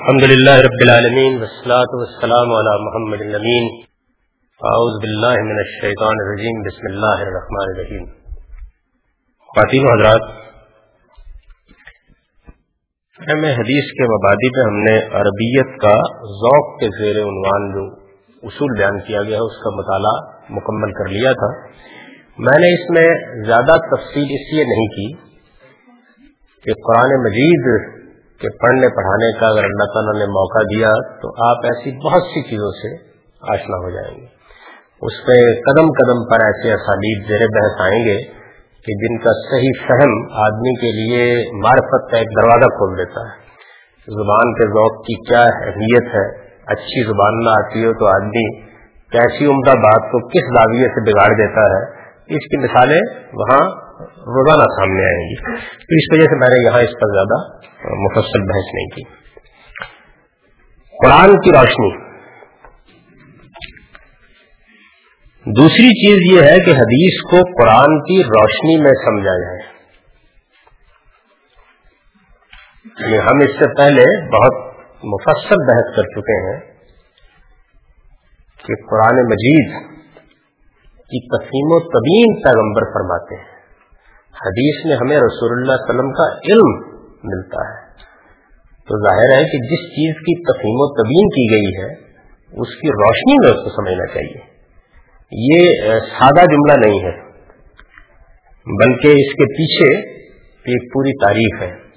الحمد لله رب العالمين والصلاة والسلام على محمد الأمين أعوذ بالله من الشيطان الرجيم بسم الله الرحمن الرحيم خواتین و حضرات فہم حدیث کے مبادی پہ ہم نے عربیت کا ذوق کے زیر عنوان جو اصول بیان کیا گیا ہے، اس کا مطالعہ مکمل کر لیا تھا۔ میں نے اس میں زیادہ تفصیل اس لیے نہیں کی کہ قرآن مجید کہ پڑھنے پڑھانے کا اگر اللہ تعالیٰ نے موقع دیا تو آپ ایسی بہت سی چیزوں سے آشنا ہو جائیں گے۔ اس پہ قدم قدم پر ایسے اسالیب زیر بحث آئیں گے کہ جن کا صحیح فہم آدمی کے لیے معرفت کا ایک دروازہ کھول دیتا ہے۔ زبان کے ذوق کی کیا اہمیت ہے؟ اچھی زبان نہ آتی ہو تو آدمی کیسی عمدہ بات کو کس زاویے سے بگاڑ دیتا ہے؟ اس کی مثالیں وہاں روزانہ سامنے آئیں گی۔ تو اس وجہ سے میں نے یہاں اس پر زیادہ مفصل بحث نہیں کی۔ قرآن کی روشنی۔ دوسری چیز یہ ہے کہ حدیث کو قرآن کی روشنی میں سمجھا جائے۔ یعنی ہم اس سے پہلے بہت مفصل بحث کر چکے ہیں کہ قرآن مجید کی تفہیم و تبین پیغمبر فرماتے ہیں۔ حدیث میں ہمیں رسول اللہ علیہ وسلم کا علم ملتا ہے۔ تو ظاہر ہے کہ جس چیز کی تفہیم و تبین کی گئی ہے، اس کی روشنی میں اس کو سمجھنا چاہیے۔ یہ سادہ جملہ نہیں ہے، بلکہ اس کے پیچھے ایک پوری تاریخ ہے۔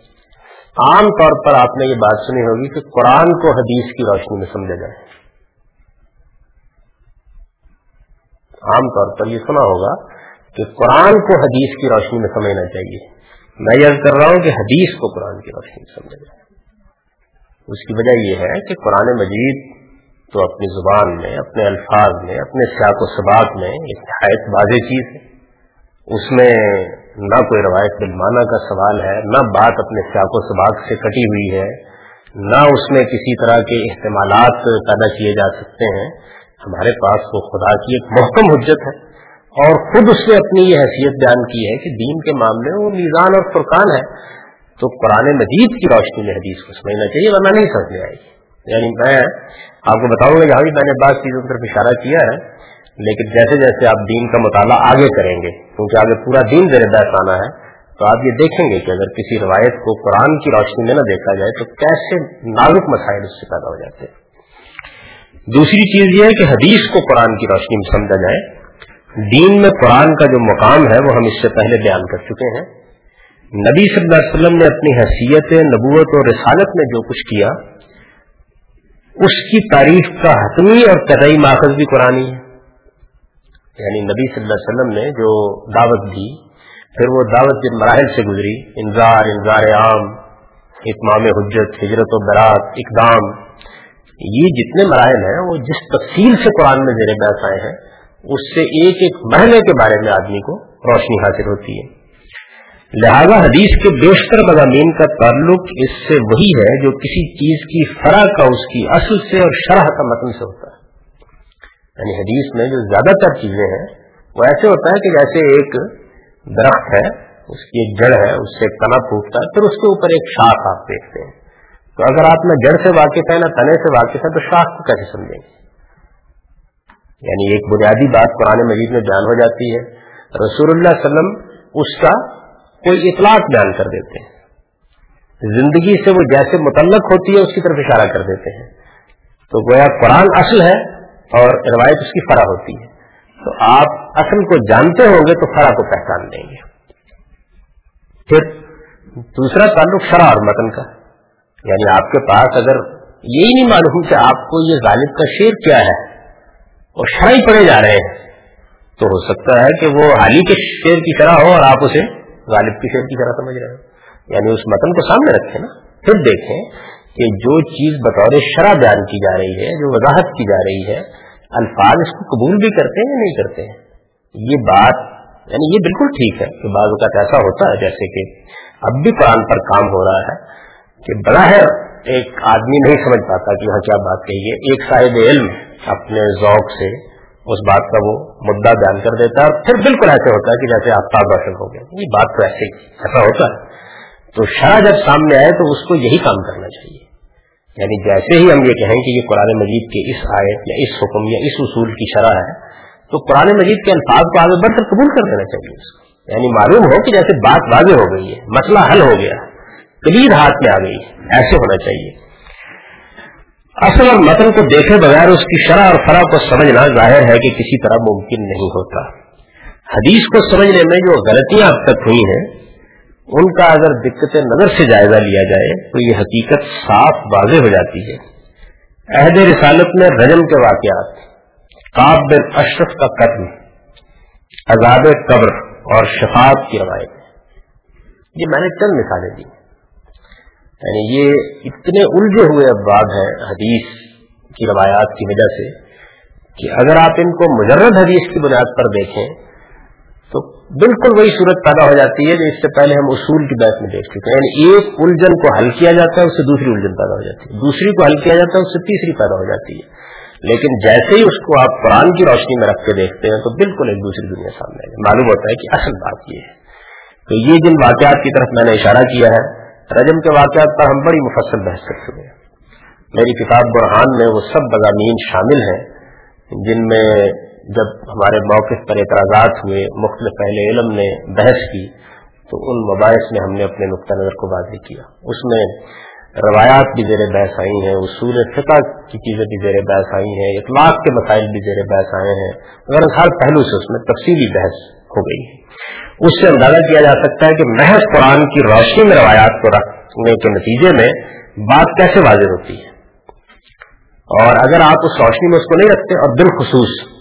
عام طور پر آپ نے یہ بات سنی ہوگی کہ قرآن کو حدیث کی روشنی میں سمجھا جائے۔ عام طور پر یہ سنا ہوگا کہ قرآن کو حدیث کی روشنی میں سمجھنا چاہیے۔ میں یہ کر رہا ہوں کہ حدیث کو قرآن کی روشنی میں سمجھا جائے اس کی وجہ یہ ہے کہ قرآن مجید تو اپنی زبان میں، اپنے الفاظ میں، اپنے سیاق و سباق میں ایک نہایت واضح چیز ہے۔ اس میں نہ کوئی روایت بالمانہ کا سوال ہے، نہ بات اپنے سیاق و سباق سے کٹی ہوئی ہے، نہ اس میں کسی طرح کے احتمالات پیدا کیے جا سکتے ہیں۔ ہمارے پاس وہ خدا کی ایک محکم حجت ہے۔ اور خود اس نے اپنی یہ حیثیت بیان کی ہے کہ دین کے معاملے میں وہ میزان اور فرقان ہے، تو قرآن مجید کی روشنی میں حدیث کو سمجھنا چاہیے، ورنہ نہیں سمجھ میں آئے گی۔ یعنی میں آپ کو بتاؤں گا یہاں بھی جی، میں نے بعض چیزوں کی طرف اشارہ کیا ہے، لیکن جیسے جیسے آپ دین کا مطالعہ آگے کریں گے، کیونکہ آگے پورا دین زیر بحث آنا ہے، تو آپ یہ دیکھیں گے کہ اگر کسی روایت کو قرآن کی روشنی میں نہ دیکھا جائے، تو کیسے نازک مسائل اس سے پیدا ہو جاتے ہیں۔ دوسری چیز یہ ہے کہ حدیث کو قرآن کی روشنی میں سمجھا جائے دین میں قرآن کا جو مقام ہے، وہ ہم اس سے پہلے بیان کر چکے ہیں۔ نبی صلی اللہ علیہ وسلم نے اپنی حیثیت، نبوت اور رسالت میں جو کچھ کیا، اس کی تاریخ کا حتمی اور قطعی ماخذ بھی قرآن ہے۔ یعنی نبی صلی اللہ علیہ وسلم نے جو دعوت دی، پھر وہ دعوت جن مراحل سے گزری۔ انظار انظار عام، اتمام حجت، ہجرت و برات اقدام۔ یہ جتنے مراحل ہیں، وہ جس تفصیل سے قرآن میں زیر بحث آئے ہیں اس سے ایک ایک مہینے کے بارے میں آدمی کو روشنی حاصل ہوتی ہے۔ لہذا حدیث کے بیشتر مضامین کا تعلق اس سے وہی ہے جو کسی چیز کی فرا کا، اس کی اصل سے اور شرح کا متن سے ہوتا ہے۔ یعنی حدیث میں جو زیادہ تر چیزیں ہیں، وہ ایسے ہوتا ہے کہ جیسے ایک درخت ہے، اس کی ایک جڑ ہے، اس سے تنا پھوٹتا ہے، پھر اس کے اوپر ایک شاخ آپ دیکھتے ہیں۔ تو اگر آپ نہ جڑ سے واقف ہے نہ تنے سے واقف ہے تو شاخ کو کیسے سمجھیں گے؟ یعنی ایک بنیادی بات قرآن مجید میں بیان ہو جاتی ہے، رسول اللہ علیہ وسلم اس کا کوئی اطلاق بیان کر دیتے ہیں۔ زندگی سے وہ جیسے متعلق ہوتی ہے، اس کی طرف اشارہ کر دیتے ہیں۔ تو گویا قرآن اصل ہے اور روایت اس کی فرا ہوتی ہے۔ تو آپ اصل کو جانتے ہوں گے تو فرا کو پہچان لیں گے۔ پھر دوسرا تعلق شرح اور متن کا۔ یعنی آپ کے پاس اگر یہی نہیں معلوم کہ آپ کو یہ غالب کا شیر کیا ہے اور شرعی پڑے جا رہے ہیں۔ تو ہو سکتا ہے کہ وہ حالی کے شیر کی طرح ہو اور آپ اسے غالب کی شیر کی طرح سمجھ رہے ہو یعنی اس متن کو سامنے رکھیں نا۔ پھر دیکھیں کہ جو چیز بطور شرح بیان کی جا رہی ہے، جو وضاحت کی جا رہی ہے، الفاظ اس کو قبول بھی کرتے ہیں یا نہیں کرتے ہیں؟ یہ بات یعنی یہ بالکل ٹھیک ہے کہ بعض اوقات ایسا ہوتا ہے، جیسے کہ اب بھی قرآن پر کام ہو رہا ہے کہ بڑا ہے ایک آدمی نہیں سمجھ پاتا کہ یہاں کیا بات کہی ہے۔ ایک صاحب علم اپنے ذوق سے اس بات کا وہ مدعا بیان کر دیتا ہے اور پھر بالکل ایسے ہوتا ہے کہ جیسے آفتاب روشن ہو گیا یہ بات تو ایسے ایسا ہوتا ہے۔ تو شرح جب سامنے آئے تو اس کو یہی کام کرنا چاہیے۔ یعنی جیسے ہی ہم یہ کہیں کہ یہ قرآن مجید کے اس آیت یا اس حکم یا اس اصول کی شرح ہے، تو قرآن مجید کے الفاظ کو آگے بڑھ کر قبول کر دینا چاہیے اس کو۔ یعنی معلوم ہو کہ جیسے بات واضح ہو گئی ہے، مسئلہ حل ہو گیا، کلید ہاتھ میں آ گئی ایسے ہونا چاہیے۔ اصل اور متن کو دیکھے بغیر اس کی شرح اور فرح کو سمجھنا ظاہر ہے کہ کسی طرح ممکن نہیں ہوتا۔ حدیث کو سمجھنے میں جو غلطیاں اب تک ہوئی ہیں، ان کا اگر دقت نظر سے جائزہ لیا جائے، تو یہ حقیقت صاف واضح ہو جاتی ہے۔ عہد رسالت میں رجم کے واقعات کاب بن اشرف کا قتل، عذاب قبر اور شفاعت کی روایت۔ یہ میں نے چند مثالیں دی۔ یعنی یہ اتنے الجھے ہوئے ابواب ہیں حدیث کی روایات کی وجہ سے کہ اگر آپ ان کو مجرد حدیث کی بنیاد پر دیکھیں تو بالکل وہی صورت پیدا ہو جاتی ہے جو اس سے پہلے ہم اصول کی بحث میں دیکھ چکے ہیں۔ یعنی ایک الجھن کو حل کیا جاتا ہے، اس سے دوسری الجھن پیدا ہو جاتی ہے۔ دوسری کو حل کیا جاتا ہے، اس سے تیسری پیدا ہو جاتی ہے۔ لیکن جیسے ہی اس کو آپ قرآن کی روشنی میں رکھ کے دیکھتے ہیں تو بالکل ایک دوسری دنیا سامنے معلوم ہوتا ہے کہ اصل بات یہ ہے۔ تو یہ جن واقعات کی طرف میں نے اشارہ کیا ہے رجم کے واقعات پر ہم بڑی مفصل بحث کر چکے ہیں۔ میری کتاب برحان میں وہ سب مضامین شامل ہیں، جن میں جب ہمارے موقف پر اعتراضات ہوئے، مختلف اہل علم نے بحث کی، تو ان مباحث میں ہم نے اپنے نقطۂ نظر کو واضح کیا۔ اس میں روایات بھی زیر بحث آئی ہیں، اصول فقہ کی چیزیں بھی زیر بحث آئی ہیں اطلاق کے مسائل بھی زیر بحث آئے ہیں۔ اگر ہر پہلو سے اس میں تفصیلی بحث ہو گئی ہے۔ اس سے اندازہ کیا جا سکتا ہے کہ محض قرآن کی روشنی میں روایات کو رکھنے کے نتیجے میں بات کیسے واضح ہوتی ہے؟ اور اگر آپ اس روشنی میں اس کو نہیں رکھتے اور بالخصوص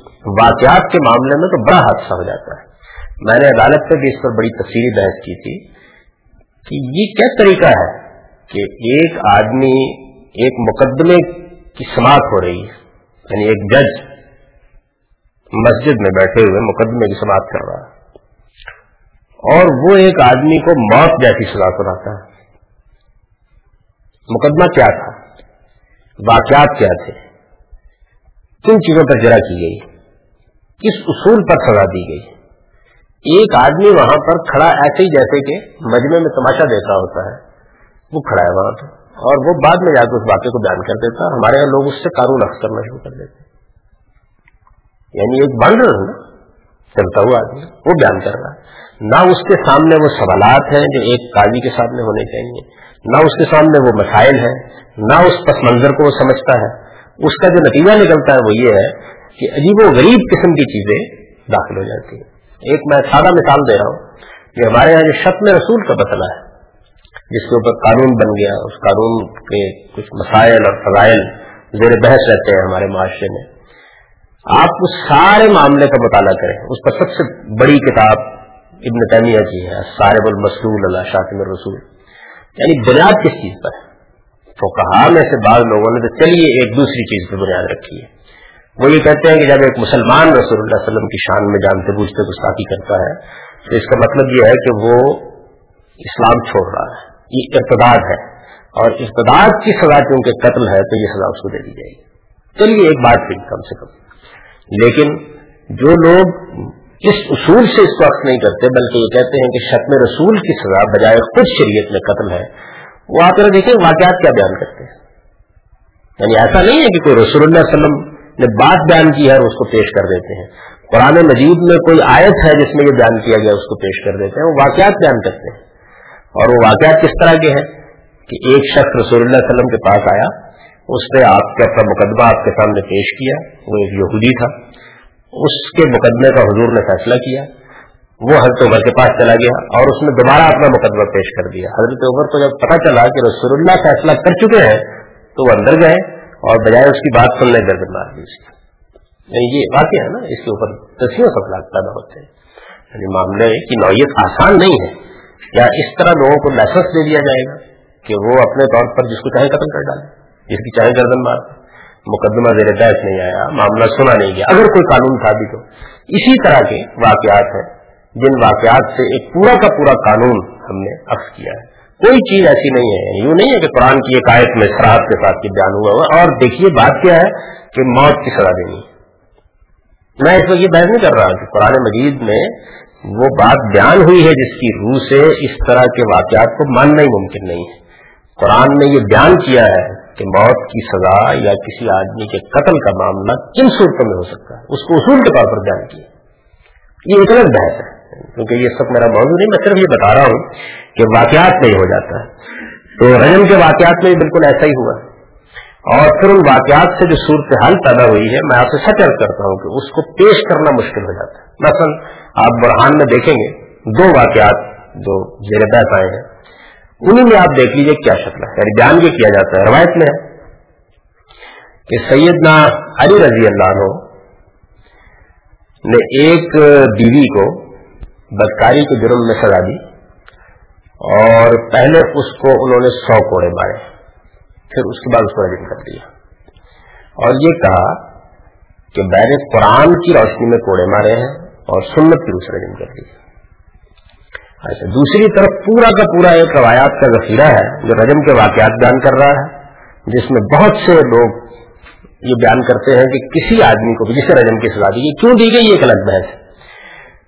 واقعات کے معاملے میں تو بڑا حادثہ ہو جاتا ہے۔ میں نے عدالت پہ بھی اس پر بڑی تفصیلی بحث کی تھی کہ یہ کیا طریقہ ہے کہ ایک آدمی ایک مقدمے کی سماعت ہو رہی ہے یعنی ایک جج مسجد میں بیٹھے ہوئے مقدمے کی سماعت کر رہا ہے۔ اور وہ ایک آدمی کو موت جیسی سزا سناتا ہے۔ مقدمہ کیا تھا؟ واقعات کیا تھے؟ کن چیزوں پر جرا کی گئی؟ کس اصول پر سزا دی گئی؟ ایک آدمی وہاں پر کھڑا ایسے ہی جیسے کہ مجمے میں تماشا دیتا ہوتا ہے۔ وہ کھڑا ہے وہاں پر اور وہ بعد میں جا کے اس واقعے کو بیان کر دیتا ہے ہمارے یہاں لوگ اس سے قانون اخذ کرنا شروع کر دیتے۔ یعنی ایک بن رہا چلتا ہوا آدمی، وہ بیان کر رہا ہے۔ نہ اس کے سامنے وہ سوالات ہیں جو ایک قاضی کے سامنے ہونے چاہیے، نہ اس کے سامنے وہ مسائل ہیں، نہ اس پس منظر کو وہ سمجھتا ہے۔ اس کا جو نتیجہ نکلتا ہے وہ یہ ہے کہ عجیب و غریب قسم کی چیزیں داخل ہو جاتی ہیں۔ ایک میں سادہ مثال دے رہا ہوں کہ ہمارے یہاں جو شتم رسول کا مسئلہ ہے، جس کے اوپر قانون بن گیا، اس قانون کے کچھ مسائل اور فضائل زیر بحث رہتے ہیں ہمارے معاشرے میں۔ آپ اس سارے معاملے کا مطالعہ کریں، اس پر سب سے بڑی کتاب ابن تیمیہ کی ہے صارب المسول اللہ شاطم الرسول۔ یعنی بنیاد کس چیز پر؟ ہے تو کہا میں سے بعض لوگوں نے تو چلیے ایک دوسری چیز پر بنیاد رکھی ہے۔ وہ یہ کہتے ہیں کہ جب ایک مسلمان رسول اللہ علیہ وسلم کی شان میں جانتے بوجھتے گستاخی کرتا ہے، تو اس کا مطلب یہ ہے کہ وہ اسلام چھوڑ رہا ہے۔ یہ ارتداد ہے۔ اور ارتداد کی سزا کیونکہ قتل ہے، تو یہ سزا اس کو دے دی جائے گی۔ چلیے ایک بات تھی کم سے کم۔ لیکن جو لوگ اس اصول سے اس کو عکس نہیں کرتے، بلکہ یہ کہتے ہیں کہ شتم رسول کی سزا بجائے خود شریعت میں قتل ہے، وہ آپ دیکھیں واقعات کیا بیان کرتے ہیں۔ یعنی ایسا نہیں ہے کہ کوئی رسول اللہ علیہ وسلم نے بات بیان کی ہے اور اس کو پیش کر دیتے ہیں۔ قرآن مجید میں کوئی آیت ہے جس میں یہ بیان کیا گیا، اس کو پیش کر دیتے ہیں، وہ واقعات بیان کرتے ہیں۔ اور وہ واقعات کس طرح کے ہیں؟ کہ ایک شخص رسول اللہ علیہ وسلم کے پاس آیا، اس نے آپ کے اپنا مقدمہ آپ کے سامنے پیش کیا، وہ ایک یہودی تھا۔ اس کے مقدمے کا حضور نے فیصلہ کیا، وہ حضرت عمر کے پاس چلا گیا اور اس نے دوبارہ اپنا مقدمہ پیش کر دیا۔ حضرت عمر کو جب پتا چلا کہ رسول اللہ فیصلہ کر چکے ہیں، تو وہ اندر گئے اور بجائے اس کی بات سننے گردن مار دی اس کی۔ یعنی یہ واقعہ ہے نا، اس کے اوپر تصویر سفلاق پیدا ہوتے ہیں۔ یعنی معاملے کی نوعیت آسان نہیں ہے۔ یا اس طرح لوگوں کو لائسنس دے دیا جائے گا کہ وہ اپنے طور پر جس کو چاہے قتل کر ڈالے، جس کی چاہے گردن مار مقدمہ زیر بحث نہیں آیا، معاملہ سنا نہیں گیا۔ اگر کوئی قانون ثابت ہو۔ اسی طرح کے واقعات ہیں، جن واقعات سے ایک پورا کا پورا قانون ہم نے عکس کیا ہے۔ کوئی چیز ایسی نہیں ہے، یوں نہیں ہے کہ قرآن کی ایک آیت میں سراہد کے ساتھ بیان ہوا ہوا۔ اور دیکھیے بات کیا ہے کہ موت کی سزا دینی میں اس وقت یہ بحث نہیں کر رہا کہ قرآن مجید میں وہ بات بیان ہوئی ہے جس کی روح سے اس طرح کے واقعات کو ماننا ہی ممکن نہیں ہے۔ قرآن نے یہ بیان کیا ہے کہ موت کی سزا یا کسی آدمی کے قتل کا معاملہ کن صورتوں میں ہو سکتا ہے؟ اس کو اصول کے طور پر بیان کیا یہ ایک الگ بحث ہے، کیونکہ یہ سب میرا موضوع نہیں، میں صرف یہ بتا رہا ہوں کہ واقعات نہیں ہو جاتا ہے۔ تو رجم کے واقعات میں بالکل ایسا ہی ہوا۔ اور پھر ان واقعات سے جو صورت حال پیدا ہوئی ہے، میں آپ سے سچ ارد کرتا ہوں کہ اس کو پیش کرنا مشکل ہو جاتا ہے۔ مثلا آپ برہان میں دیکھیں گے، دو واقعات جو زیر بحث آئے ہیں۔ انہیں میں آپ دیکھ لیجیے کیا شکل ہے۔ یعنی بیان یہ کیا جاتا ہے، روایت میں ہے کہ سیدنا علی رضی اللہ عنہ نے ایک بیوی کو بدکاری کے جرم میں سزا دی اور پہلے اس کو انہوں نے سو کوڑے مارے، پھر اس کے بعد اس کو رجم کر دیا۔ اور یہ کہا کہ بین قرآن کی روشنی میں کوڑے مارے ہیں اور سنت کی روس رجم کر دیا اچھا دوسری طرف پورا کا پورا ایک روایات کا ذخیرہ ہے جو رجم کے واقعات بیان کر رہا ہے، جس میں بہت سے لوگ یہ بیان کرتے ہیں کہ کسی آدمی کو بھی، جسے رجم کی سزا دی گئی، کیوں دی گئی؟ یہ ایک الگ بحث ہے۔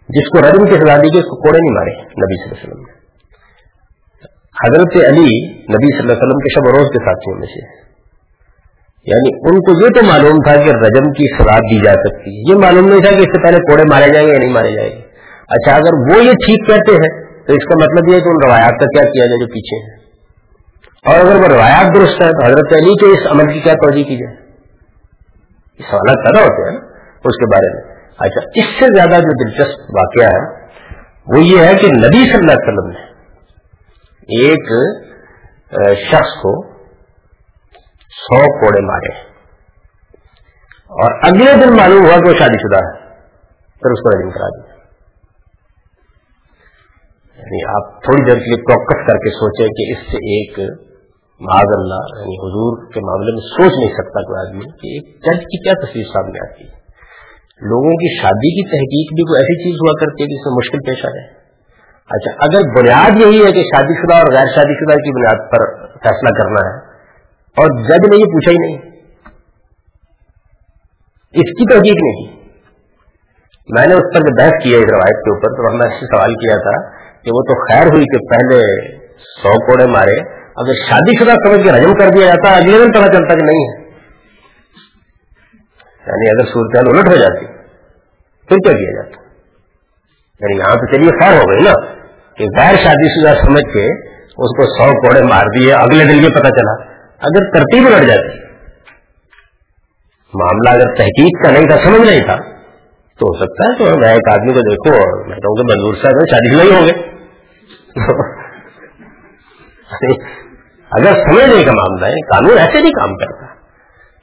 جس کو رجم کی سزا دی گئی، اس کو کوڑے نہیں مارے نبی صلی اللہ علیہ وسلم نے۔ حضرت علی نبی صلی اللہ علیہ وسلم کے شب و روز کے ساتھیوں میں سے۔ یعنی ان کو یہ تو معلوم تھا کہ رجم کی سزا دی جا سکتی ہے۔ یہ معلوم نہیں تھا کہ اس سے پہلے کوڑے مارے جائیں گے یا نہیں مارے جائیں گے۔ اچھا اگر وہ یہ ٹھیک کہتے ہیں تو اس کا مطلب یہ ہے کہ ان روایات کا کیا کیا جائے جو پیچھے ہے اور اگر وہ روایات درست ہے تو حضرت علی کے اس عمل کی کیا توجہ کی جائے؟ یہ سوالات پیدا ہوتے ہیں اس کے بارے میں۔ اچھا اس سے زیادہ جو دلچسپ واقعہ ہے، وہ یہ ہے کہ نبی صلی اللہ علیہ وسلم نے ایک شخص کو سو کوڑے مارے۔ اور اگلے دن معلوم ہوا کہ وہ شادی شدہ ہے، پھر اس کو رجم کرا دیا۔ آپ تھوڑی دیر کے لیے پروکس کر کے سوچیں کہ اس سے ایک معاذ اللہ یعنی حضور کے معاملے میں سوچ نہیں سکتا کوئی آدمی کہ ایک جج کی کیا تصویر سامنے آتی ہے۔ لوگوں کی شادی کی تحقیق بھی کوئی ایسی چیز ہوا کرتی ہے جس میں مشکل پیش آ جائے اچھا اگر بنیاد یہی ہے کہ شادی شدہ اور غیر شادی شدہ کی بنیاد پر فیصلہ کرنا ہے اور جج نے یہ پوچھا ہی نہیں۔ اس کی تحقیق نہیں کی۔ میں نے اس پر جو بحث کیا اس روایت کے اوپر، تو ہم نے سوال کیا تھا کہ وہ تو خیر ہوئی کہ پہلے سو کوڑے مارے، اگر شادی شدہ سمجھ کے رجم کر دیا جاتا، اگلے دن پتا چلتا کہ نہیں ہے۔ یعنی اگر صورتحال الٹ ہو جاتی، پھر کیا کیا جاتا؟ یعنی یہاں تو چلیے خیر ہو گئی نا، کہ غیر شادی شدہ سمجھ کے اس کو سو کوڑے مار دیے، اگلے دن یہ پتا چلا۔ اگر ترتیب الٹ جاتی، معاملہ اگر تحقیق کا نہیں تھا، سمجھ نہیں تھا، تو ہو سکتا ہے تو میں ایک آدمی کو دیکھو اور میں کہوں کہ منظور صاحب شادی نہیں ہوں گے۔ اگر سمجھنے کا معاملہ ہے، قانون ایسے نہیں کام کرتا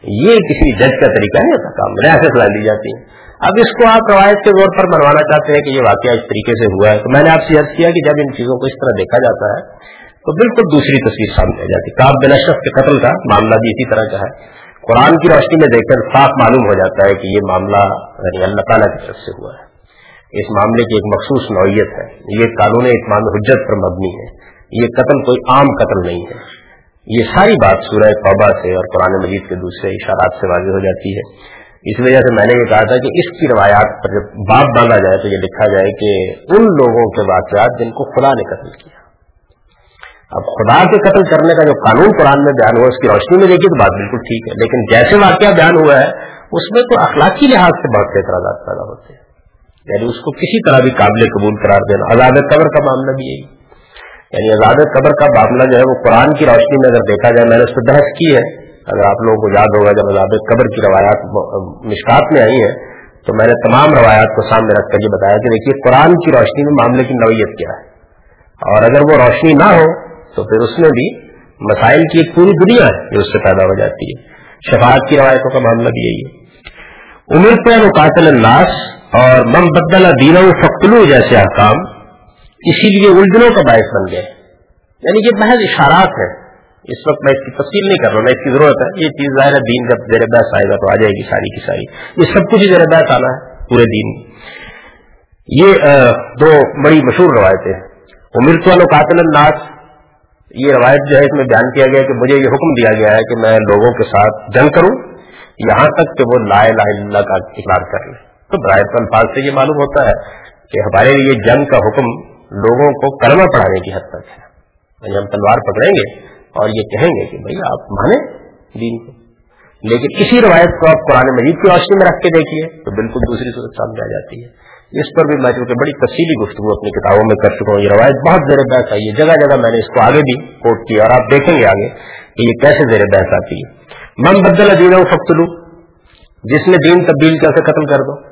یہ کسی جج کا طریقہ نہیں ہوتا کام ایسے سزا دی جاتی ہے۔ اب اس کو آپ روایت کے طور پر بنوانا چاہتے ہیں کہ یہ واقعہ اس طریقے سے ہوا ہے۔ تو میں نے آپ سے یاد کیا کہ جب ان چیزوں کو اس طرح دیکھا جاتا ہے، تو بالکل دوسری تصویر سامنے آ جاتی کاب بن اشرف کے قتل کا معاملہ بھی اسی طرح کا ہے۔ قرآن کی روشنی میں دیکھ کر صاف معلوم ہو جاتا ہے کہ یہ معاملہ یعنی اللہ تعالیٰ کی طرف سے ہوا ہے۔ اس معاملے کی ایک مخصوص نوعیت ہے۔ یہ قانون اطمان حجت پر مبنی ہے۔ یہ قتل کوئی عام قتل نہیں ہے۔ یہ ساری بات سورہ توبہ سے اور قرآن مجید کے دوسرے اشارات سے واضح ہو جاتی ہے۔ اس وجہ سے میں نے یہ کہا تھا کہ اس کی روایات پر جب باپ باندھا جائے تو یہ لکھا جائے کہ ان لوگوں کے واقعات جن کو خدا نے قتل کیا۔ اب خدا کے قتل کرنے کا جو قانون قرآن میں بیان ہوا اس کی روشنی میں دیکھیے تو بات بالکل ٹھیک ہے۔ لیکن جیسے واقعہ بیان ہوا ہے، اس میں تو اخلاقی لحاظ سے بہت اعتراضات پیدا ہوتے ہیں۔ یعنی اس کو کسی طرح بھی قابل قبول قرار دینا. آزاد قبر کا معاملہ بھی یہی. یعنی آزاد قبر کا معاملہ جو ہے وہ قرآن کی روشنی میں اگر دیکھا جائے، میں نے اس پہ بحث کی ہے. اگر آپ لوگوں کو یاد ہوگا جب آزاد قبر کی روایات مشکات میں آئی ہیں، تو میں نے تمام روایات کو سامنے رکھ کر یہ بتایا کہ دیکھیے، قرآن کی روشنی میں معاملے کی نوعیت کیا ہے. اور اگر وہ روشنی نہ ہو، تو پھر اس میں بھی مسائل کی ایک پوری دنیا ہے جو اس سے پیدا ہو جاتی ہے. شفاعت کی روایتوں کا معاملہ بھی یہی ہے. عمر پہ مقاتل الناس اور مم بدلا دینا فخلو جیسے احکام، اسی لیے الجھنوں کا باعث بن گئے یعنی یہ محض اشارات ہے اس وقت میں اس کی تفصیل نہیں کر رہا میں اس کی ضرورت ہے۔ یہ چیز ظاہر ہے، دین جب زیر بحث آئے گا تو آ جائے گی ساری کی ساری۔ یہ سب کچھ زیر بحث آنا ہے، پورے دین۔ یہ دو بڑی مشہور روایتیں امیر تو قاتل الناس، یہ روایت جو ہے، اس میں بیان کیا گیا کہ مجھے یہ حکم دیا گیا ہے کہ میں لوگوں کے ساتھ جنگ کروں، یہاں تک کہ وہ لا الہ الا اللہ کا اقرار کر لیں۔ تو برائے الفاظ سے یہ معلوم ہوتا ہے کہ ہمارے لیے جنگ کا حکم لوگوں کو کلمہ پڑھانے کی حد تک ہے۔ یعنی ہم تلوار پکڑیں گے اور یہ کہیں گے کہ بھائی آپ مانے دین کو۔ لیکن اسی روایت کو آپ قرآن مجید کی روشنی میں رکھ کے دیکھیے تو بالکل دوسری صورت سامنے آ جاتی ہے۔ اس پر بھی میں چونکہ بڑی تفصیلی گفتگو اپنی کتابوں میں کر چکا ہوں، یہ روایت بہت زیر بحث آئی ہے۔ جگہ جگہ میں نے اس کو آگے بھی کوٹ کیا اور آپ دیکھیں گے آگے کہ یہ کیسے زیر بحث آتی ہے۔ من بدل ادین فخلو جس نے دین تبدیل کیسے قتل کر دو۔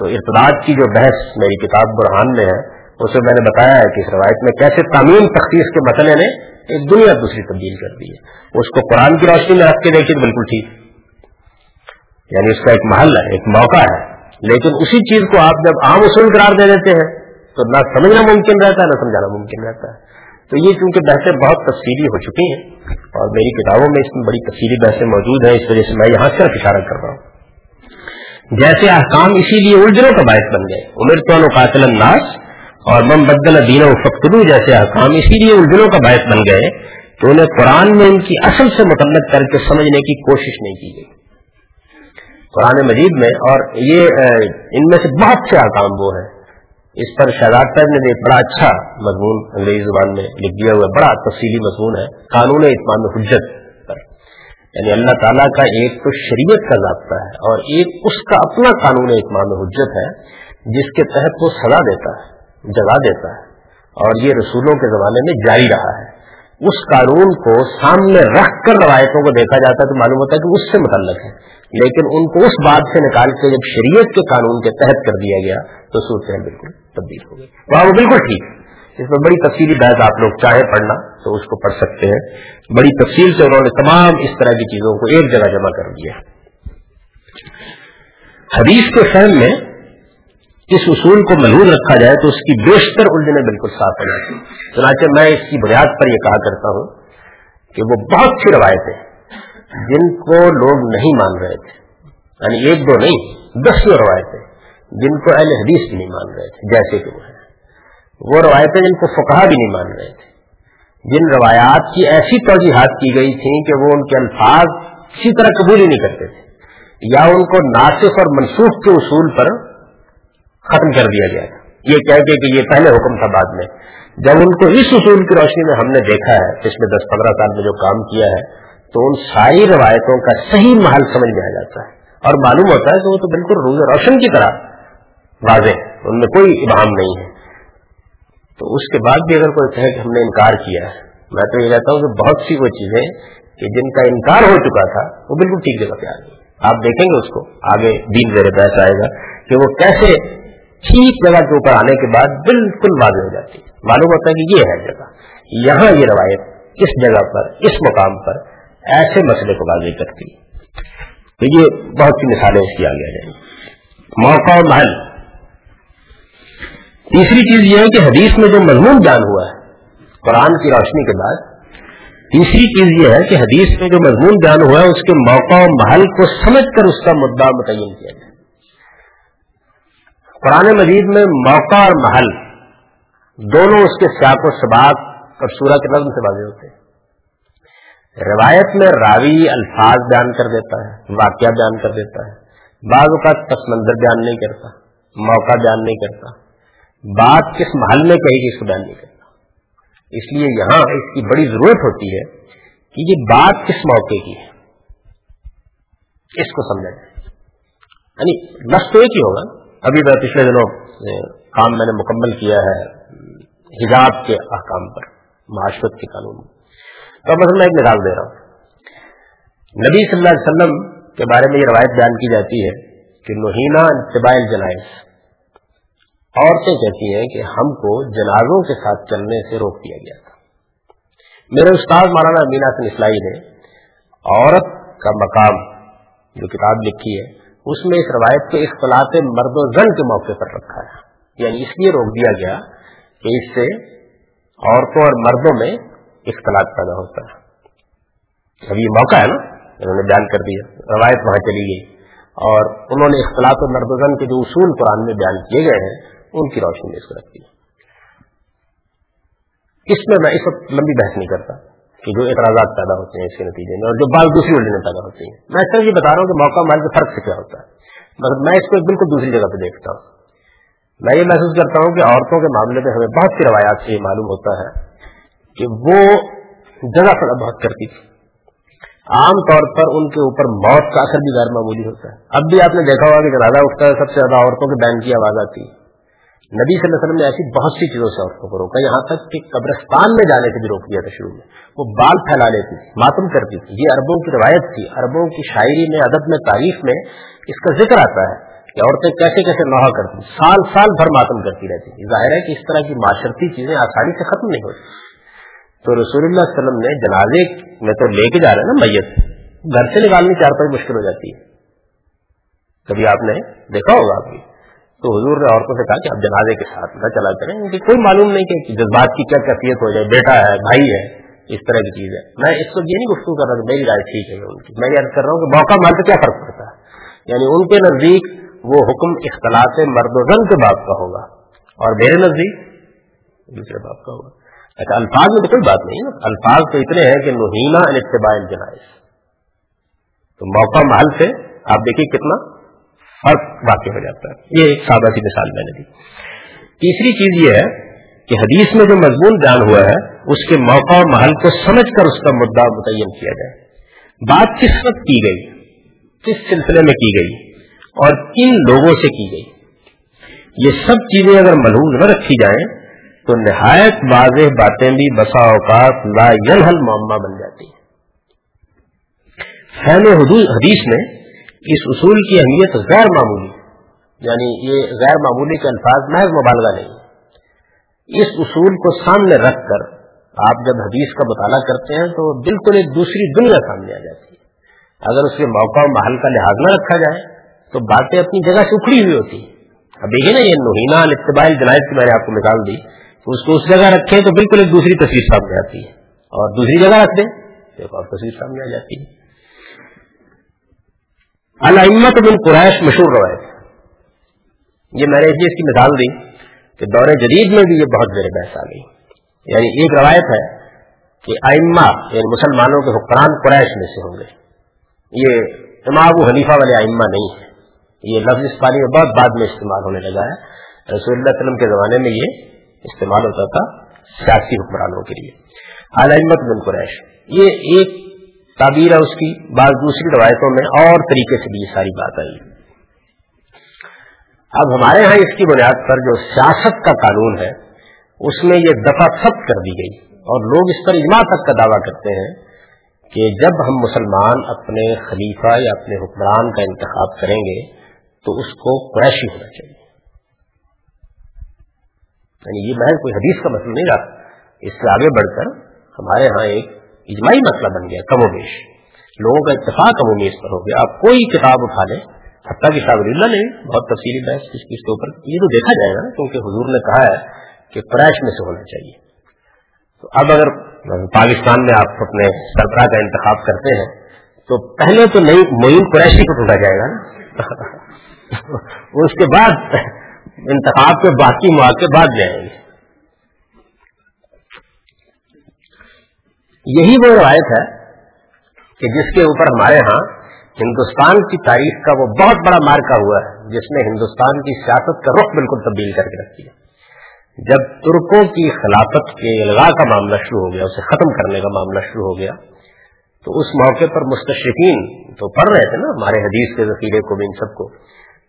تو ارتداد کی جو بحث میری کتاب برحان میں ہے، اسے میں نے بتایا ہے کہ اس روایت میں کیسے تعمیر تخصیص کے مسئلے نے ایک دنیا دوسری تبدیل کر دی ہے۔ اس کو قرآن کی روشنی میں رکھ کے دیکھیے تو بالکل ٹھیک۔ یعنی اس کا ایک محل ہے، ایک موقع ہے۔ لیکن اسی چیز کو آپ جب عام اصول قرار دے دیتے ہیں، تو نہ سمجھنا ممکن رہتا ہے، نہ سمجھانا ممکن رہتا ہے۔ تو یہ چونکہ بحثیں بہت تفصیلی ہو چکی ہیں، اور میری کتابوں میں اس میں بڑی تفصیلی بحثیں موجود ہیں، اس وجہ سے میں یہاں صرف اشارہ کر رہا ہوں۔ جیسے احکام اسی لیے الجھنوں کا باعث بن گئے۔ عمر تو قاتل الناس اور مم بدل دین و فخرو جیسے احکام اسی لیے الجھنوں کا باعث بن گئے تو انہیں قرآن میں ان کی اصل سے متعلق کر کے سمجھنے کی کوشش نہیں کی گئی۔ قرآن مجید میں اور یہ ان میں سے بہت سے احکام وہ ہیں۔ اس پر شہزاد صاحب نے ایک بڑا اچھا مضمون انگریزی زبان میں لکھ دیا ہوا بڑا تفصیلی مضمون ہے۔ قانون اطمان حجت۔ یعنی اللہ تعالیٰ کا ایک تو شریعت کا ضابطہ ہے اور ایک اس کا اپنا قانون اطمان حجت ہے جس کے تحت وہ سزا دیتا ہے جگا دیتا ہے اور یہ رسولوں کے زمانے میں جاری رہا ہے۔ اس قانون کو سامنے رکھ کر روایتوں کو دیکھا جاتا ہے تو معلوم ہوتا ہے کہ اس سے متعلق ہے۔ لیکن ان کو اس بات سے نکال کے جب شریعت کے قانون کے تحت کر دیا گیا تو سوچتے بالکل تبدیل ہو گئی۔ وہاں وہ بالکل ٹھیک۔ ہے اس میں بڑی تفصیلی بحث آپ لوگ چاہیں پڑھنا تو اس کو پڑھ سکتے ہیں۔ بڑی تفصیل سے انہوں نے تمام اس طرح کی چیزوں کو ایک جگہ جمع کر دیا۔ حدیث کے فہم میں اس اصول کو محدود رکھا جائے تو اس کی بیشتر الجھنیں بالکل صاف ہو جاتی چنانچہ میں اس کی بنیاد پر یہ کہا کرتا ہوں کہ وہ بہت سی روایتیں جن کو لوگ نہیں مان رہے تھے۔ یعنی ایک دو نہیں، دس روایتیں جن کو اہل حدیث بھی نہیں مان رہے تھے، جیسے کہ وہ ہیں۔ وہ روایتیں جن کو فقہ بھی نہیں مان رہے تھے۔ جن روایات کی ایسی توجیحات کی گئی تھیں کہ وہ ان کے الفاظ کسی طرح قبول ہی نہیں کرتے تھے۔ یا ان کو ناصف اور منسوخ کے اصول پر ختم کر دیا گیا۔ یہ کہہ کے کہ یہ پہلے حکم تھا بعد میں۔ جب ان کو اس اصول کی روشنی میں ہم نے دیکھا ہے پچھلے دس پندرہ سال میں جو کام کیا ہے، تو ان ساری روایتوں کا صحیح محل سمجھ میں آ جاتا ہے۔ اور معلوم ہوتا ہے کہ وہ تو بالکل روز روشن کی طرح واضح ان میں کوئی ابہام نہیں ہے۔ تو اس کے بعد بھی اگر کوئی کہے کہ ہم نے انکار کیا ہے، میں تو یہ کہتا ہوں کہ بہت سی وہ چیزیں کہ جن کا انکار ہو چکا تھا، وہ بالکل ٹھیک جگہ پہ آ گئی۔ آپ دیکھیں گے اس کو، آگے دین زیر بحث آئے گا کہ وہ کیسے ٹھیک جگہ کے اوپر آنے کے بعد بالکل واضح ہو جاتی۔ ہے معلوم ہوتا ہے کہ یہ ہے جگہ۔ یہاں یہ روایت اس جگہ پر، اس مقام پر ایسے مسئلے کو واضح کرتی۔ ہے تو یہ بہت سی مثالیں اس کی آگے جائیں۔ موقع محل۔ تیسری چیز یہ ہے کہ حدیث میں جو مضمون جان ہوا ہے، قرآن کی روشنی کے بعد، تیسری چیز یہ ہے کہ حدیث میں جو مضمون جان ہوا ہے، اس کے موقع اور محل کو سمجھ کر اس کا مدعا متعین کیا جائے قرآن مجید میں موقع اور محل دونوں اس کے سیاق و سباق اور سورہ کے نظم سے واضح ہوتے ہیں۔ روایت میں راوی الفاظ بیان کر دیتا ہے، واقعہ بیان کر دیتا ہے۔ بعض اوقات پس منظر بیان نہیں کرتا، موقع بیان نہیں کرتا۔ بات کس محل میں کہی گی اس کو بیان نہیں کرتا اس لیے یہاں اس کی بڑی ضرورت ہوتی ہے کہ یہ بات کس موقع کی ہے۔ اس کو سمجھا جائے۔ یعنی لفظ تو ایک ہی ہوگا۔ ابھی میں پچھلے دنوں کام میں نے مکمل کیا ہے حجاب کے احکام پر، معاشرت کے قانون۔ تو بس میں ایک مثال دے رہا ہوں۔ نبی صلی اللہ علیہ وسلم کے بارے میں یہ روایت بیان کی جاتی ہے کہ نوہینا اتباع الجنائز۔ عورتیں کہتی ہیں کہ ہم کو جنازوں کے ساتھ چلنے سے روک دیا گیا تھا۔ میرے استاد مولانا امینا سے اسلائی نے عورت کا مقام جو کتاب لکھی ہے، اس میں اس روایت کے اختلاط مرد و زن کے موقع پر رکھا ہے۔ یعنی اس لیے روک دیا گیا کہ اس سے عورتوں اور مردوں میں اختلاط پیدا ہوتا ہے۔ اب یہ موقع ہے نا، انہوں نے بیان کر دیا، روایت وہاں چلی گئی۔ اور انہوں نے اختلاط و مرد و زن کے جو اصول قرآن میں بیان کیے گئے ہیں ان کی روشنی میں اس کو رکھ دیا اس میں میں اس وقت لمبی بحث نہیں کرتا کہ جو اعتراضات پیدا ہوتے ہیں اس کے نتیجے میں اور جو بعض دوسری الجھنیں پیدا ہوتی ہیں۔ میں صرف یہ بتا رہا ہوں کہ موقع مال کے فرق سے کیا ہوتا ہے۔ مگر میں اس کو ایک بالکل دوسری جگہ پہ دیکھتا ہوں۔ میں یہ محسوس کرتا ہوں کہ عورتوں کے معاملے میں ہمیں بہت سی روایات سے یہ معلوم ہوتا ہے کہ وہ جگہ پر بہت کرتی تھی۔ عام طور پر ان کے اوپر موت کا اثر بھی غیر معمولی ہوتا ہے۔ اب بھی آپ نے دیکھا ہوگا کہ جنازہ اٹھتا ہے، سب سے زیادہ عورتوں کے بین کی آواز آتی ہے۔ نبی صلی اللہ علیہ وسلم نے ایسی بہت سی چیزوں سے عورتوں کو روکا یہاں تک کہ قبرستان میں جانے سے بھی روک دیا تھا شروع میں۔ وہ بال پھیلا لیتی تھی، ماتم کرتی تھی۔ یہ عربوں کی روایت تھی۔ عربوں کی شاعری میں، ادب میں، تاریخ میں اس کا ذکر آتا ہے کہ عورتیں کیسے کیسے نوحہ کرتی سال سال بھر ماتم کرتی رہتی تھی ظاہر ہے کہ اس طرح کی معاشرتی چیزیں آسانی سے ختم نہیں ہوتی۔ تو رسول اللہ علیہ وسلم نے جنازے میں تو لے کے جا رہے ہیں نا میت۔ گھر سے نکالنی چار پانچ مشکل ہو جاتی ہے۔ کبھی آپ نے دیکھا ہوگا آپ بھی؟ تو حضور نے عورتوں سے کہا کہ آپ جنازے کے ساتھ نہ چلا کریں کیونکہ کوئی معلوم نہیں کہ جذبات کی کیا کیفیت ہو جائے، بیٹا ہے، بھائی ہے، اس طرح کی چیز ہے۔ میں اس وقت یہ نہیں گفتگو کر رہا میری رائے ٹھیک ہے ان کی۔ میں یہ کر رہا ہوں کہ موقع مال سے کیا فرق پڑتا ہے؟ یعنی ان کے نزدیک وہ حکم اختلاط مرد و زن کے باپ کا ہوگا اور میرے نزدیک دوسرے باپ کا ہوگا۔ اچھا الفاظ میں تو کوئی بات نہیں الفاظ تو اتنے ہیں کہ نوہینا اتباع الجنائز۔ تو موقع محل سے آپ دیکھیے کتنا فرق واقع ہو جاتا ہے۔ یہ ایک سادہ سی مثال میں نے دی۔ تیسری چیز یہ ہے کہ حدیث میں جو مضمون بیان ہوا ہے، اس کے موقع اور محل کو سمجھ کر اس کا مدعا متعین کیا جائے۔ بات کس وقت کی گئی؟ کس سلسلے میں کی گئی؟ اور کن لوگوں سے کی گئی؟ یہ سب چیزیں اگر ملحوظ نہ رکھی جائیں، تو نہایت واضح باتیں بھی بسا اوقات لا یلحل معمہ بن جاتی ہیں۔ فہم حدیث میں اس اصول کی اہمیت غیر معمولی یعنی یہ غیر معمولی کے الفاظ محض مبالغہ نہیں۔ اس اصول کو سامنے رکھ کر آپ جب حدیث کا مطالعہ کرتے ہیں تو بالکل ایک دوسری دنیا سامنے آ جاتی ہے۔ اگر اس کے موقع و محل کا لحاظ نہ رکھا جائے تو باتیں اپنی جگہ سے اکھڑی ہوئی ہوتی۔ ہیں اب دیکھیے نا یہ نوہینا التباع جنائز کی میں نے آپ کو نکال دی اس کو اس جگہ رکھیں تو بالکل ایک دوسری تصویر سامنے آتی ہے۔ اور دوسری جگہ رکھ دیں تو ایک اور تصویر سامنے آ جاتی ہے۔ علامت بن قریش مشہور روایت یہ میں نے اس کی مثال دی کہ دور جدید میں بھی یہ بہت زیر بحث آ گئی۔ یعنی ایک روایت ہے کہ ائمہ یعنی مسلمانوں کے حکمران قریش میں سے ہوں گے۔ یہ امام و حلیفہ والے ائمہ نہیں ہے یہ لفظ اس پانی میں بہت بعد میں استعمال ہونے لگا ہے۔ رسول اللہ علیہ وسلم کے زمانے میں یہ استعمال ہوتا تھا سیاسی حکمرانوں کے لیے۔ علامت بن قریش۔ یہ ایک تعبیر ہے اس کی بعض دوسری روایتوں میں اور طریقے سے بھی یہ ساری بات آئی۔ اب ہمارے ہاں اس کی بنیاد پر جو سیاست کا قانون ہے، اس میں یہ دفع سب کر دی گئی۔ اور لوگ اس پر اجماع تک کا دعویٰ کرتے ہیں کہ جب ہم مسلمان اپنے خلیفہ یا اپنے حکمران کا انتخاب کریں گے، تو اس کو قریشی ہونا چاہیے۔ یعنی یہ محض کوئی حدیث کا مسئلہ نہیں رہا۔ اس سے آگے بڑھ کر ہمارے ہاں ایک اجماعی مسئلہ بن گیا کم و بیش لوگوں کا اتفاق کم و بیش پر ہو گیا آپ کوئی کتاب اٹھا لیں حتیٰ کی شاہ اللہ نے بہت تفصیلی بحث اس کے اوپر یہ تو دیکھا جائے گا نا، کیونکہ حضور نے کہا ہے کہ قریش میں سے ہونا چاہیے۔ تو اب اگر پاکستان میں آپ اپنے سربراہ کا انتخاب کرتے ہیں، تو پہلے تو نئی معین قریشی کو ٹوٹا جائے گا نا۔ اس کے بعد انتخاب کے باقی مواقع بعد جائیں گے۔ یہی وہ روایت ہے کہ جس کے اوپر ہمارے ہاں ہندوستان کی تاریخ کا وہ بہت بڑا مارکا ہوا ہے، جس نے ہندوستان کی سیاست کا رخ بالکل تبدیل کر کے رکھ دیا۔ جب ترکوں کی خلافت کے الغاء کا معاملہ شروع ہو گیا، اسے ختم کرنے کا معاملہ شروع ہو گیا، تو اس موقع پر مستشقین تو پڑھ رہے تھے نا، ہمارے حدیث کے ذخیرے کو بھی ان سب کو۔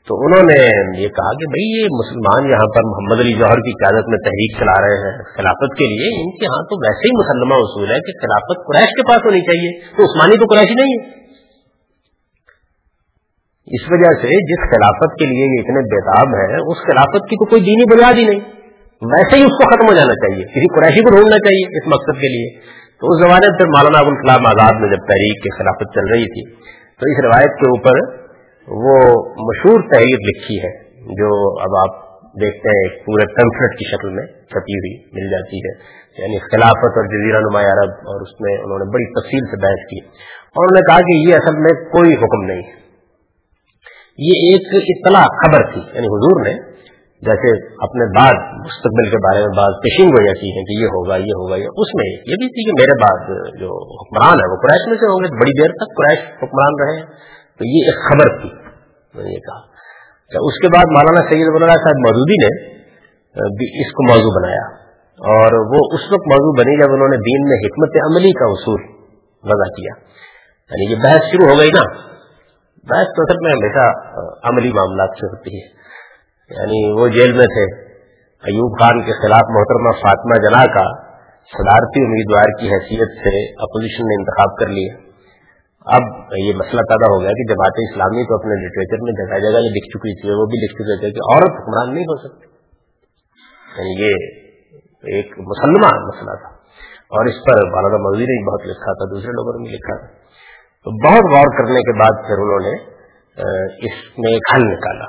تو انہوں نے یہ کہا کہ بھئی یہ مسلمان یہاں پر محمد علی جوہر کی قیادت میں تحریک چلا رہے ہیں خلافت کے لیے، ان کے ہاں تو ویسے ہی مسلمہ اصول ہے کہ خلافت قریش کے پاس ہونی چاہیے، تو عثمانی تو قریشی نہیں ہے۔ اس وجہ سے جس خلافت کے لیے یہ اتنے بےتاب ہے اس خلافت کی تو کوئی دینی بنیاد ہی نہیں۔ ویسے ہی اس کو ختم ہو جانا چاہیے، کسی قریشی کو ڈھونڈنا چاہیے اس مقصد کے لیے۔ تو اس زمانے میں پھر مولانا ابوالکلام آزاد میں جب تحریک کی خلافت چل رہی تھی، تو اس روایت کے اوپر وہ مشہور تحریر لکھی ہے، جو اب آپ دیکھتے ہیں ایک پورے پمفلٹ کی شکل میں چھپی ہوئی مل جاتی ہے۔ یعنی خلافت اور جزیرہ نما عرب اور اس میں انہوں نے بڑی تفصیل سے بحث کی۔ اور انہوں نے کہا کہ یہ اصل میں کوئی حکم نہیں۔ ہے یہ ایک اطلاع خبر تھی یعنی حضور نے جیسے اپنے بعد مستقبل کے بارے میں بعض پیشنگ وجہ کی ہے کہ یہ ہوگا یہ ہوگا، یہ اس میں یہ بھی تھی کہ میرے بعد جو حکمران ہے وہ قریش میں سے ہوں گے، بڑی دیر تک قریش حکمران رہے۔ تو یہ ایک خبر تھی میں نے کہا۔ اچھا، اس کے بعد مولانا سید مولانا صاحب مودودی نے اس کو موضوع بنایا۔ اور وہ اس وقت موضوع بنی جب انہوں نے دین میں حکمت عملی کا اصول وضع کیا۔ یعنی یہ بحث شروع ہو گئی نا۔ بحث تو اصل میں ہمیشہ عملی معاملات سے ہوتی ہے۔ یعنی وہ جیل میں تھے۔ ایوب خان کے خلاف محترمہ فاطمہ جنا کا صدارتی امیدوار کی حیثیت سے اپوزیشن نے انتخاب کر لیا۔ اب یہ مسئلہ پیدا ہو گیا کہ جماعت اسلامی تو اپنے لٹریچر میں جگہ جگہ لکھ چکی تھی، وہ بھی لکھ چکے تھے کہ عورت حکمران نہیں ہو سکتی۔ یعنی یہ ایک مسلمان مسئلہ تھا۔ اور اس پر مولانا مودی نے بہت لکھا تھا، دوسرے لوگوں نے بھی لکھا تھا۔ تو بہت غور کرنے کے بعد پھر انہوں نے اس میں ایک حل نکالا۔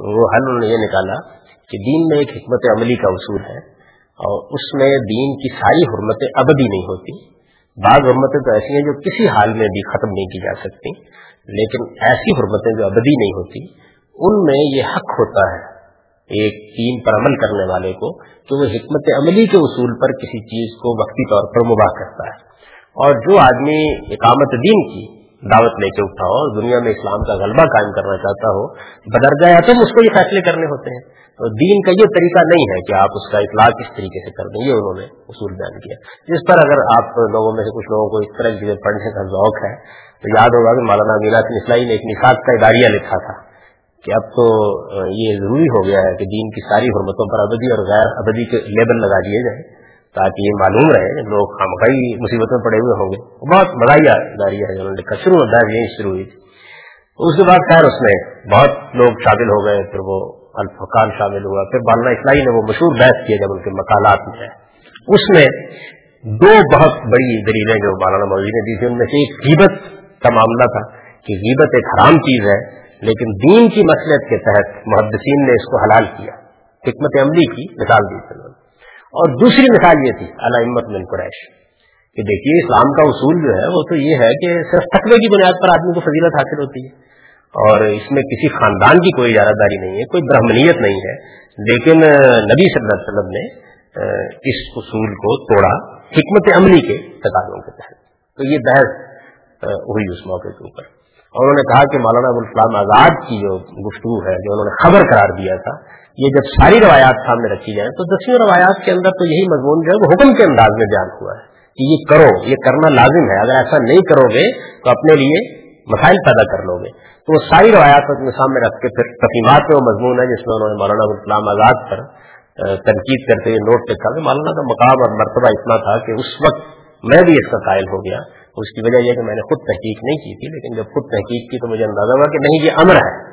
وہ حل انہوں نے یہ نکالا کہ دین میں ایک حکمت عملی کا اصول ہے اور اس میں دین کی ساری حرمتیں ابدی نہیں ہوتی۔ بعض حرمتیں تو ایسی ہیں جو کسی حال میں بھی ختم نہیں کی جا سکتی، لیکن ایسی حرمتیں جو ابدی نہیں ہوتی، ان میں یہ حق ہوتا ہے ایک دین پر عمل کرنے والے کو کہ وہ حکمت عملی کے اصول پر کسی چیز کو وقتی طور پر مباح کرتا ہے۔ اور جو آدمی اقامت دین کی دعوت لے کے اٹھا ہو اور دنیا میں اسلام کا غلبہ قائم کرنا چاہتا ہو، بدرجہ تو اس کو یہ فیصلے کرنے ہوتے ہیں۔ تو دین کا یہ طریقہ نہیں ہے کہ آپ اس کا اطلاع کس طریقے سے کر دیں، یہ انہوں نے اصول بیان کیا۔ جس پر اگر آپ لوگوں میں سے کچھ لوگوں کو اس طرح کی پڑھنے کا ذوق ہے، تو یاد ہوگا کہ مولانا مینا اسلائی نے ایک نصاب کا اداریہ لکھا تھا کہ اب تو یہ ضروری ہو گیا ہے کہ دین کی ساری حرمتوں پر ابدی اور غیر ابدی کے لیبل لگا دیے جائیں تاکہ یہ معلوم رہے لوگ خامخائی مصیبت میں پڑے ہوئے ہوں گے۔ بہت مزاحیہ داری ہے، انہوں نے لکھا شروع ہوتا ہے یہی شروع ہوئی اس کے بعد خیر، اس میں بہت لوگ شامل ہو گئے، پھر وہ الفقان شامل ہوا پھر بالا اسلائی نے وہ مشہور بحث کیا جب ان کے مکالات میں اس میں دو بہت بڑی دلیلیں جو مولانا مودی نے دی تھی ان میں سے ایک غیبت کا معاملہ تھا کہ غیبت ایک حرام چیز ہے، لیکن دین کی مسلط کے تحت محدثین نے اس کو حلال کیا، حکمت عملی کی مثال دی تھی۔ اور دوسری مثال یہ تھی علامت من قریش، کہ دیکھیے اسلام کا اصول جو ہے، وہ تو یہ ہے کہ صرف تقوی کی بنیاد پر آدمی کو فضیلت حاصل ہوتی ہے۔ اور اس میں کسی خاندان کی کوئی اجارہ داری نہیں ہے، کوئی برہمنیت نہیں ہے۔ لیکن نبی صلی اللہ علیہ وسلم نے اس اصول کو توڑا حکمت عملی کے تقاضوں کے تحت۔ تو یہ بحث ہوئی اس موقع کے اوپر۔ اور انہوں نے کہا کہ مولانا ابوالکلام آزاد کی جو گفتگو ہے، جو انہوں نے خبر قرار دیا تھا، یہ جب ساری روایات سامنے رکھی جائیں تو دسویں روایات کے اندر تو یہی مضمون جو ہے، وہ حکم کے انداز میں بیان ہوا ہے کہ یہ کرو، یہ کرنا لازم ہے۔ اگر ایسا نہیں کرو گے تو اپنے لیے مسائل پیدا کر لو گے۔ تو وہ ساری روایات اپنے سامنے رکھ کے پھر تقیمات میں وہ مضمون ہے جس میں انہوں نے مولانا ابوالکلام آزاد پر تنقید کرتے ہوئے نوٹ لکھا کہ مولانا کا مقام اور مرتبہ اتنا تھا کہ اس وقت میں بھی اس کا قائل ہو گیا۔ اس کی وجہ یہ کہ میں نے خود تحقیق نہیں کی تھی، لیکن جب خود تحقیق کی تو مجھے اندازہ ہوا کہ نہیں، یہ امر ہے۔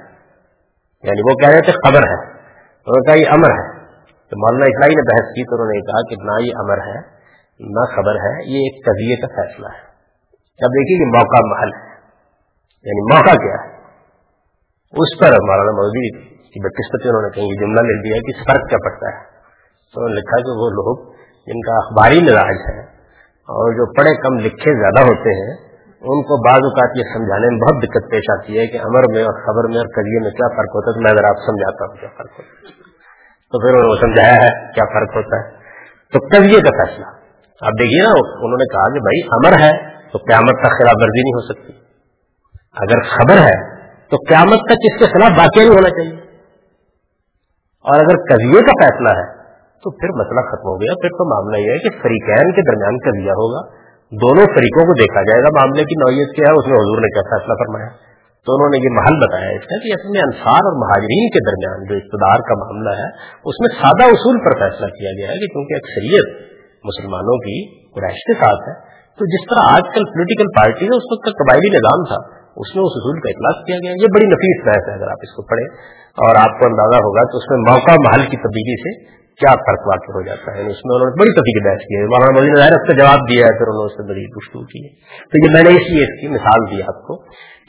یعنی وہ کہہ رہے تھے خبر ہے۔ انہوں نے کہا یہ امر ہے۔ تو مولانا اسلائی نے بحث کی تو انہوں نے کہا کہ نہ یہ امر ہے، نہ خبر ہے، یہ ایک قضیے کا فیصلہ ہے۔ اب دیکھیے یہ موقع محل ہے۔ یعنی موقع کیا ہے؟ اس پر مولانا مودی جی کی بدقسمتی انہوں نے کہیں یہ جملہ لکھ دیا کہ فرق کیا پڑتا ہے۔ تو انہوں نے لکھا کہ وہ لوگ جن کا اخباری مزاج ہے اور جو پڑھے کم لکھے زیادہ ہوتے ہیں، ان کو بعض اوقات یہ سمجھانے میں بہت دقت پیش آتی ہے کہ امر میں اور خبر میں اور قریے میں کیا فرق ہوتا ہے، تو میں اگر آپ سمجھاتا ہوں کیا فرق ہوتا ہے۔ تو پھر انہوں نے سمجھایا ہے کیا فرق ہوتا ہے۔ تو قریے کا فیصلہ۔ آپ دیکھیے نا، انہوں نے کہا کہ بھائی امر ہے تو قیامت تک خلاف ورزی نہیں ہو سکتی۔ اگر خبر ہے تو قیامت تک اس کے خلاف باقی نہیں ہونا چاہیے۔ اور اگر قزیے کا فیصلہ ہے، تو پھر مسئلہ ختم ہو گیا۔ پھر تو معاملہ یہ ہے کہ فریقین کے درمیان قزیہ ہوگا۔ دونوں طریقوں کو دیکھا جائے گا۔ معاملے کی نوعیت کیا ہے، اس میں حضور نے کیا فیصلہ فرمایا تو انہوں نے یہ محل بتایا اس کا کہ اس میں انصار اور مہاجرین کے درمیان جو اقتدار کا معاملہ ہے، اس میں سادہ اصول پر فیصلہ کیا گیا ہے کہ کیونکہ اکثریت مسلمانوں کی قریش کے ساتھ ہے، تو جس طرح آج کل پولیٹیکل پارٹی ہے، اس وقت کا قبائلی نظام تھا۔ اس میں اس اصول کا اطلاق کیا گیا۔ یہ بڑی نفیس بحث ہے، اگر آپ اس کو پڑھیں۔ اور آپ کو اندازہ ہوگا تو اس میں موقع محل کی تبدیلی سے کیا فرق واقع ہو جاتا ہے۔ یعنی اس میں انہوں نے بڑی تفریح کی بحث کی ہے مولانا مودی نے ظاہر اس کا جواب دیا ہے، پھر انہوں نے اس سے بڑی گفتگو کی ہے۔ تو یہ میں نے اس لیے اس کی مثال دی آپ کو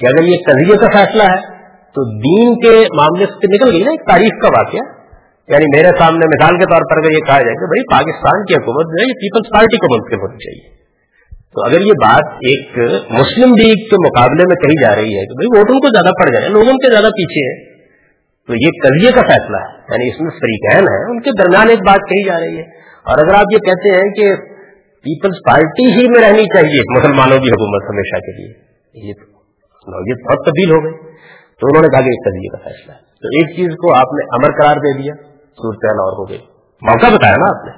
کہ اگر یہ قضیے کا فیصلہ ہے، تو دین کے معاملے سے نکل گئی نا ایک تاریخ کا واقعہ۔ یعنی میرے سامنے مثال کے طور پر اگر یہ کہا جائے کہ بھائی پاکستان کی حکومت جو ہے، یہ پیپلز پارٹی کو منتخب ہونی چاہیے۔ تو اگر یہ بات ایک مسلم لیگ کے مقابلے میں کہی جا رہی ہے کہ بھائی ووٹوں کو زیادہ پڑ جائے، لوگوں کے زیادہ پیچھے ہے، تو یہ قضیے کا فیصلہ ہے یعنی اس میں فریقین ہے ان کے درمیان ایک بات کہی جا رہی ہے۔ اور اگر آپ یہ کہتے ہیں کہ پیپلز پارٹی ہی میں رہنی چاہیے، مسلمانوں کی حکومت ہمیشہ کے لیے، یہ تو یہ بہت تبدیل ہو گئی۔ تو انہوں نے کہا کہ ایک قضیے کا فیصلہ ہے۔ تو ایک چیز کو آپ نے امر قرار دے دیا صورت اور ہو گئی۔ موقع بتایا نا آپ نے۔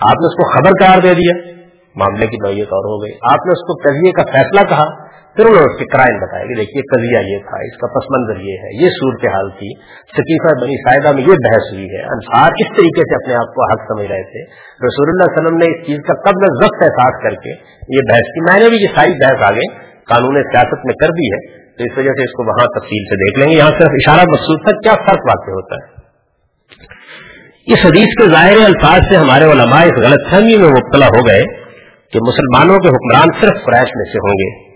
آپ نے اس کو خبر قرار دے دیا۔ معاملے کی نوعیت اور ہو گئی۔ آپ نے اس کو قضیے کا فیصلہ کہا، پھر انہوں نے اس کے کرائن بتایا کہ دیکھیے قضیہ یہ تھا، اس کا پس منظر یہ ہے، یہ صورت حال تھی، ثقیفہ بنی سائدہ میں یہ بحث ہوئی ہے۔ انصار اس طریقے سے اپنے آپ کو حق سمجھ رہے تھے۔ رسول اللہ علیہ وسلم نے اس چیز کا قبل ضبط احساس کر کے یہ بحث کی، میں نے بھی یہ ساری بحث آگے قانون سیاست میں کر دی ہے، تو اس وجہ سے اس کو وہاں تفصیل سے دیکھ لیں گے۔ یہاں صرف اشارہ مقصود تھا، کیا فرق واقع ہوتا ہے۔ اس حدیث کے ظاہر الفاظ سے ہمارے علماء اس غلط فہمی میں مبتلا ہو گئے کہ مسلمانوں کے حکمران صرف قریش میں سے ہوں گے۔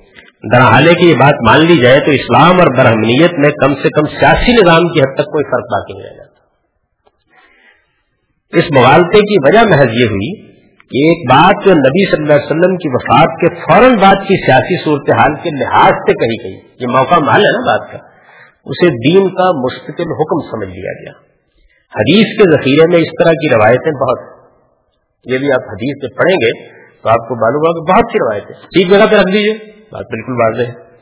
درحالے کی یہ بات مان لی جائے تو اسلام اور برہمنیت میں کم سے کم سیاسی نظام کی حد تک کوئی فرق باقی نہیں رہ جاتا۔ اس مغالطے کی وجہ محض یہ ہوئی کہ ایک بات جو نبی صلی اللہ علیہ وسلم کی وفات کے فوراً بعد کی سیاسی صورتحال کے لحاظ سے کہی گئی، یہ موقع محل ہے نا بات کا، اسے دین کا مستقل حکم سمجھ لیا گیا۔ حدیث کے ذخیرے میں اس طرح کی روایتیں بہت یہ بھی آپ حدیث سے پڑھیں گے۔ تو آپ کو معلوم ہوگا بہت سی روایتیں ٹھیک جگہ پہ رکھ دیجیے بات بالکل واضح ہے۔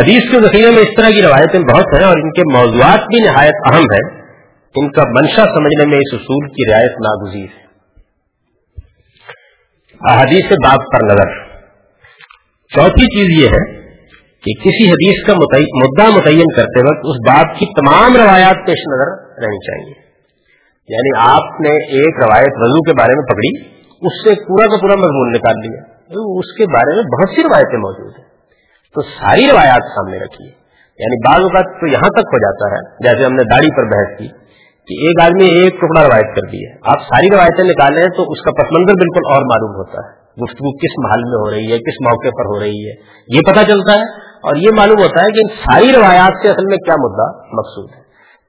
حدیث کے ذخیرے میں اس طرح کی روایتیں بہت ہیں اور ان کے موضوعات بھی نہایت اہم ہیں۔ ان کا منشا سمجھنے میں اس اصول کی رعایت ناگزیر ہے۔ احادیث سے بات پر نظر۔ چوتھی چیز یہ ہے کہ کسی حدیث کا مدعا متعین کرتے وقت اس بات کی تمام روایات پیش نظر رہنی چاہیے۔ یعنی آپ نے ایک روایت وضو کے بارے میں پکڑی اس سے پورا کا پورا مضمون نکال لیا۔ اس کے بارے میں بہت سی روایتیں موجود ہیں۔ تو ساری روایات سامنے رکھی یعنی بعض اوقات تو یہاں تک ہو جاتا ہے، جیسے ہم نے داڑھی پر بحث کی کہ ایک آدمی ایک ٹکڑا روایت کر دی ہے آپ ساری روایتیں نکالیں تو اس کا پس منظر بالکل اور معلوم ہوتا ہے۔ گفتگو کس محل میں ہو رہی ہے، کس موقع پر ہو رہی ہے، یہ پتہ چلتا ہے۔ اور یہ معلوم ہوتا ہے کہ ان ساری روایات سے اصل میں کیا مدعا مقصود ہے۔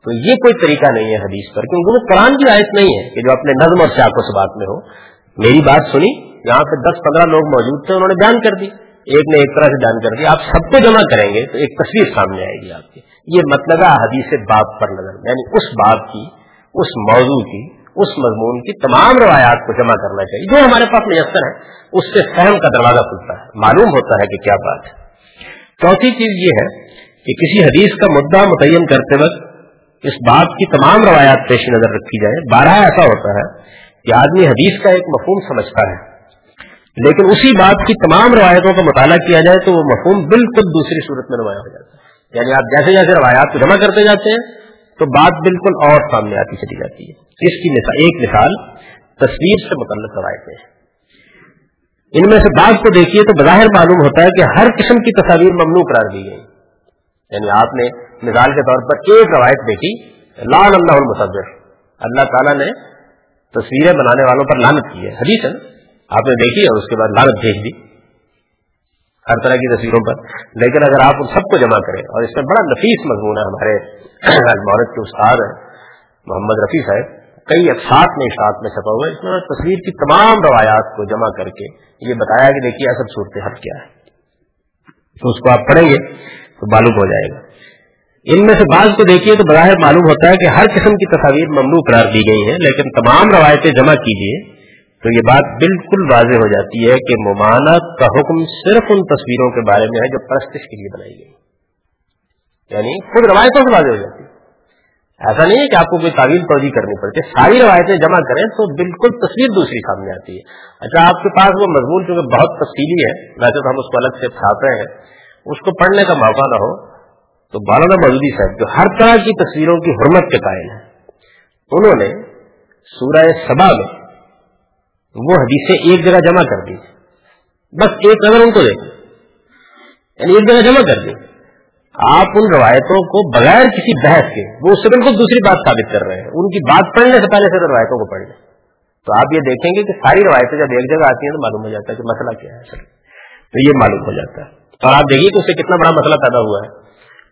تو یہ کوئی طریقہ نہیں ہے حدیث پر، کیونکہ وہ قرآن کی آیت نہیں ہے کہ جو اپنے نظم اور سیاق و سبات میں ہو۔ میری بات سنی، یہاں پہ دس پندرہ لوگ موجود تھے، انہوں نے بیان کر دی۔ ایک نے ایک طرح سے بیان کر دیا آپ سب کو جمع کریں گے تو ایک تصویر سامنے آئے گی آپ کی۔ یہ مطلب حدیث باپ پر نظر۔ یعنی اس بات کی، اس موضوع کی، اس مضمون کی تمام روایات کو جمع کرنا چاہیے۔ جو ہمارے پاس میسر ہے اس سے فہم کا دروازہ کھلتا ہے۔ معلوم ہوتا ہے کہ کیا بات ہے۔ چوتھی چیز یہ ہے کہ کسی حدیث کا مدعا متعین کرتے وقت اس بات کی تمام روایات پیش نظر رکھی جائے بارہ ایسا ہوتا ہے کہ آدمی حدیث کا ایک مفہوم سمجھتا ہے، لیکن اسی بات کی تمام روایتوں کا مطالعہ کیا جائے تو وہ مفہوم بالکل دوسری صورت میں نمایاں ہو جاتا ہے۔ یعنی آپ جیسے جیسے روایات کو جمع کرتے جاتے ہیں، تو بات بالکل اور سامنے آتی چلی جاتی ہے۔ اس کی مثال، ایک مثال تصویر سے متعلق روایتیں ہیں ان میں سے بعض کو دیکھیے تو بظاہر معلوم ہوتا ہے کہ ہر قسم کی تصاویر ممنوع قرار دی گئی۔ یعنی آپ نے مثال کے طور پر ایک روایت دیکھی لال اللہ المصور اللہ تعالیٰ نے تصویریں بنانے والوں پر لانت کی ہے۔ حدیث ہے آپ نے دیکھی اور اس کے بعد لانت بھیج دی۔ ہر طرح کی تصویروں پر۔ لیکن اگر آپ ان سب کو جمع کریں، اور اس میں بڑا نفیس مضمون ہے ہمارے مورت کے استاد ہیں محمد رفیع صاحب، کئی اقساط میں اشاعت میں چھپا ہوا ہے۔ اس میں تصویر کی تمام روایات کو جمع کر کے یہ بتایا کہ دیکھیے، اصل صورت حل کیا ہے۔ تو اس کو آپ پڑھیں گے تو معلوم ہو جائے گا۔ ان میں سے بعض کو دیکھیے تو بظاہر معلوم ہوتا ہے کہ ہر قسم کی تصاویر ممنوع قرار دی گئی ہیں، لیکن تمام روایتیں جمع کیجیے تو یہ بات بالکل واضح ہو جاتی ہے کہ ممانعت کا حکم صرف ان تصویروں کے بارے میں ہے جو پرستش کے لیے بنائی گئی یعنی خود روایتوں سے واضح ہو جاتی ہے۔ ایسا نہیں ہے کہ آپ کو کوئی تعویل توجہ کرنی پڑتی ساری روایتیں جمع کریں تو بالکل تصویر دوسری سامنے آتی ہے۔ اچھا آپ کے پاس وہ مضمون چونکہ بہت تفصیلی ہے، ویسے تو ہم اس کو الگ سے چھاپے ہیں، اس کو پڑھنے کا موقع نہ ہو تو مولانا مودودی صاحب جو ہر طرح کی تصویروں کی حرمت کے قائل ہیں، انہوں نے سورہ سبا میں وہ حدیثیں ایک جگہ جمع کر دی۔ بس ایک نظر ان کو دیکھ یعنی ایک جگہ جمع کر دی۔ آپ ان روایتوں کو بغیر کسی بحث کے، وہ اس سے بالکل دوسری بات ثابت کر رہے ہیں۔ ان کی بات پڑھنے سے پہلے سے روایتوں کو پڑھ لیں۔ تو آپ یہ دیکھیں گے کہ ساری روایتیں جب ایک جگہ آتی ہیں تو معلوم ہو جاتا ہے کہ مسئلہ کیا ہے۔ تو یہ معلوم ہو جاتا ہے۔ اور آپ دیکھیے کہ اس سے کتنا بڑا مسئلہ پیدا ہوا ہے۔